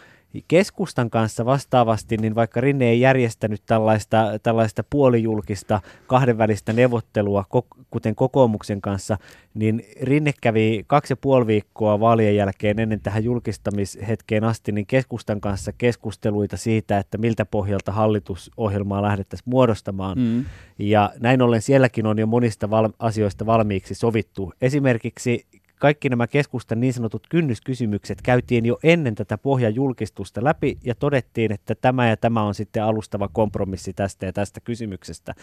Keskustan kanssa vastaavasti, niin vaikka Rinne ei järjestänyt tällaista, tällaista puolijulkista kahdenvälistä neuvottelua, kuten kokoomuksen kanssa, niin Rinne kävi kaksi ja puoli viikkoa vaalien jälkeen ennen tähän julkistamishetkeen asti, niin keskustan kanssa keskusteluita siitä, että miltä pohjalta hallitusohjelmaa lähdettäisiin muodostamaan. Mm. Ja näin ollen sielläkin on jo monista val- asioista valmiiksi sovittu. Esimerkiksi kaikki nämä keskustan niin sanotut kynnyskysymykset käytiin jo ennen tätä pohjajulkistusta läpi ja todettiin, että tämä ja tämä on sitten alustava kompromissi tästä ja tästä kysymyksestä.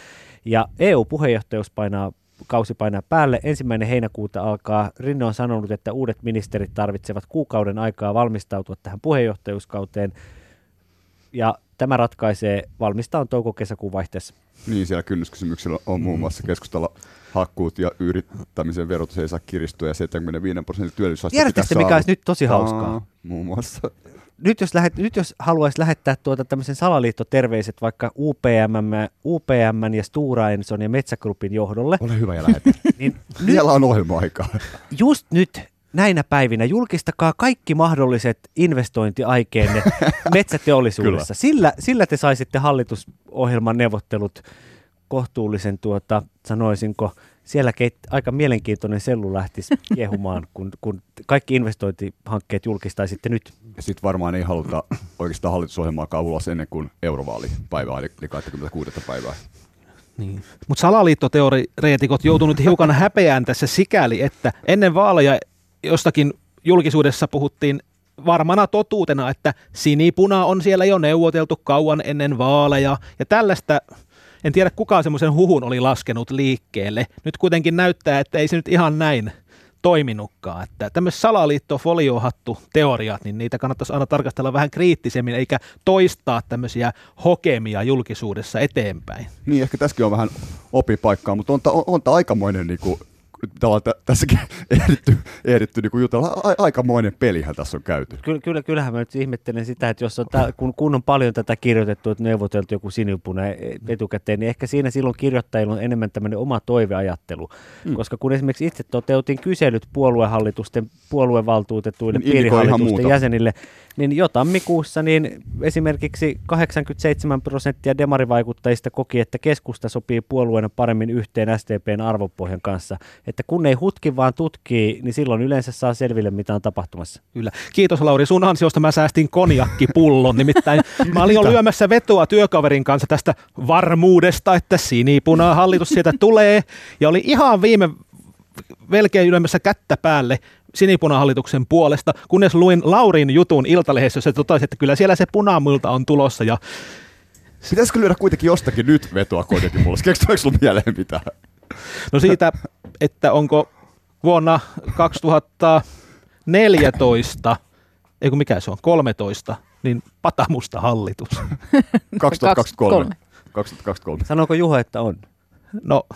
Ja EU-puheenjohtajuus painaa kausi painaa päälle. Ensimmäinen heinäkuuta alkaa. Rinne on sanonut, että uudet ministerit tarvitsevat kuukauden aikaa valmistautua tähän puheenjohtajuuskauteen. Ja tämä ratkaisee, valmistaa on touko-kesäkuun vaihteessa. Niin, siellä kynnyskysymyksellä on muun muassa keskustella hakkuut ja yrittämisen verotus ei saa kiristyä ja 75 prosentin työllisyysaste Tiedätkö mikä olisi nyt tosi hauskaa? muun muassa. Nyt jos, lähet, nyt jos haluaisi lähettää tuota tämmöisen salaliittoterveiset vaikka UPM, UPM ja Stura Enson ja Metsägrupin johdolle. Ole hyvä ja lähetä. niin Vielä on ohjelma-aikaa. Just nyt näinä päivinä julkistakaa kaikki mahdolliset investointiaikeenne metsäteollisuudessa. Sillä, sillä te saisitte hallitusohjelman neuvottelut kohtuullisen, tuota, sanoisinko, siellä keit, aika mielenkiintoinen sellu lähtisi kiehumaan, kun, kun kaikki investointihankkeet julkistaisitte nyt. Ja sitten varmaan ei haluta oikeastaan hallitusohjelmaa ulos ennen kuin eurovaalipäivää, eli 26. päivää. Niin. Mutta salaliittoteoreetikot joutunut hiukan häpeään tässä sikäli, että ennen vaaleja jostakin julkisuudessa puhuttiin varmana totuutena, että sinipuna on siellä jo neuvoteltu kauan ennen vaaleja, ja tällaista en tiedä kuka semmoisen huhun oli laskenut liikkeelle. Nyt kuitenkin näyttää, että ei se nyt ihan näin toiminutkaan. Että tämmöiset salaliittofoliohattu teoriat, niin niitä kannattaisi aina tarkastella vähän kriittisemmin, eikä toistaa tämmöisiä hokemia julkisuudessa eteenpäin. Niin, ehkä tässäkin on vähän opipaikkaa, mutta on, on, on tämä aikamoinen niin kuin tavallaan tässäkin ehditty, ehditty niin jutella. A, aikamoinen pelihän tässä on käyty. Kyllä, kyllä, kyllähän mä nyt ihmettelen sitä, että jos on tää, kun, kun on paljon tätä kirjoitettu, että neuvoteltu joku sinipuna etukäteen, niin ehkä siinä silloin kirjoittajilla on enemmän tämmöinen oma toiveajattelu. Mm. Koska kun esimerkiksi itse toteutin kyselyt puoluehallitusten, puoluevaltuutetuille, niin piirihallitusten jäsenille, niin jo tammikuussa niin esimerkiksi 87 prosenttia demarivaikuttajista koki, että keskusta sopii puolueena paremmin yhteen SDPn arvopohjan kanssa. Että kun ei hutki vaan tutkii, niin silloin yleensä saa selville, mitä on tapahtumassa. Kyllä. Kiitos Lauri, sun ansiosta mä säästin konjakkipullon. Nimittäin mä olin jo lyömässä vetoa työkaverin kanssa tästä varmuudesta, että sinipuna hallitus sieltä tulee. Ja oli ihan viime velkeä ylemmässä kättä päälle sinipunahallituksen puolesta, kunnes luin Laurin jutun Iltalehdessä, jossa totesi, että kyllä siellä se punamulta on tulossa ja Pitäisikö lyödä kuitenkin jostakin nyt vetoa kuitenkin mulle? Tuleeko sulla mieleen mitään? No siitä, että onko vuonna 2014, ei kun mikä se on, 13, niin patamusta hallitus. 2023. 2023. Sanooko Juho, että on? No,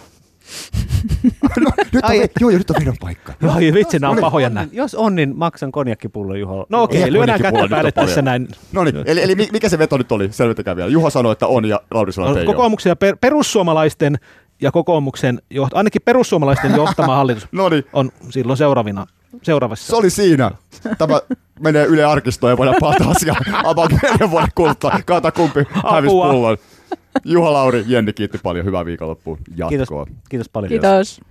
no, nyt on, Ai- joo, joo, nyt on vedon paikka. ai vitsi, nämä on pahoja nämä. Jos on, niin maksan konjakkipullon Juho. No okei, Ei okay, lyödään kättä päälle tässä paljon. näin. No niin, eli, eli mi- mikä se veto nyt oli? Selvittäkää vielä. Juha sanoi, että on ja Lauri sanoi, että ei No, ole. kokoomuksen ja per, perussuomalaisten ja kokoomuksen, joht, ainakin perussuomalaisten johtama hallitus No niin, on silloin seuraavina, seuraavassa. se oli siinä. Tämä menee Yle Arkistoon ja voidaan palata asiaan. About neljän vuoden kuluttua. Kaata kumpi hävisi pullon. Juha, Lauri, Jenni kiitti paljon. Hyvää viikonloppua. Kiitos, Jatkoa. kiitos paljon. Kiitos.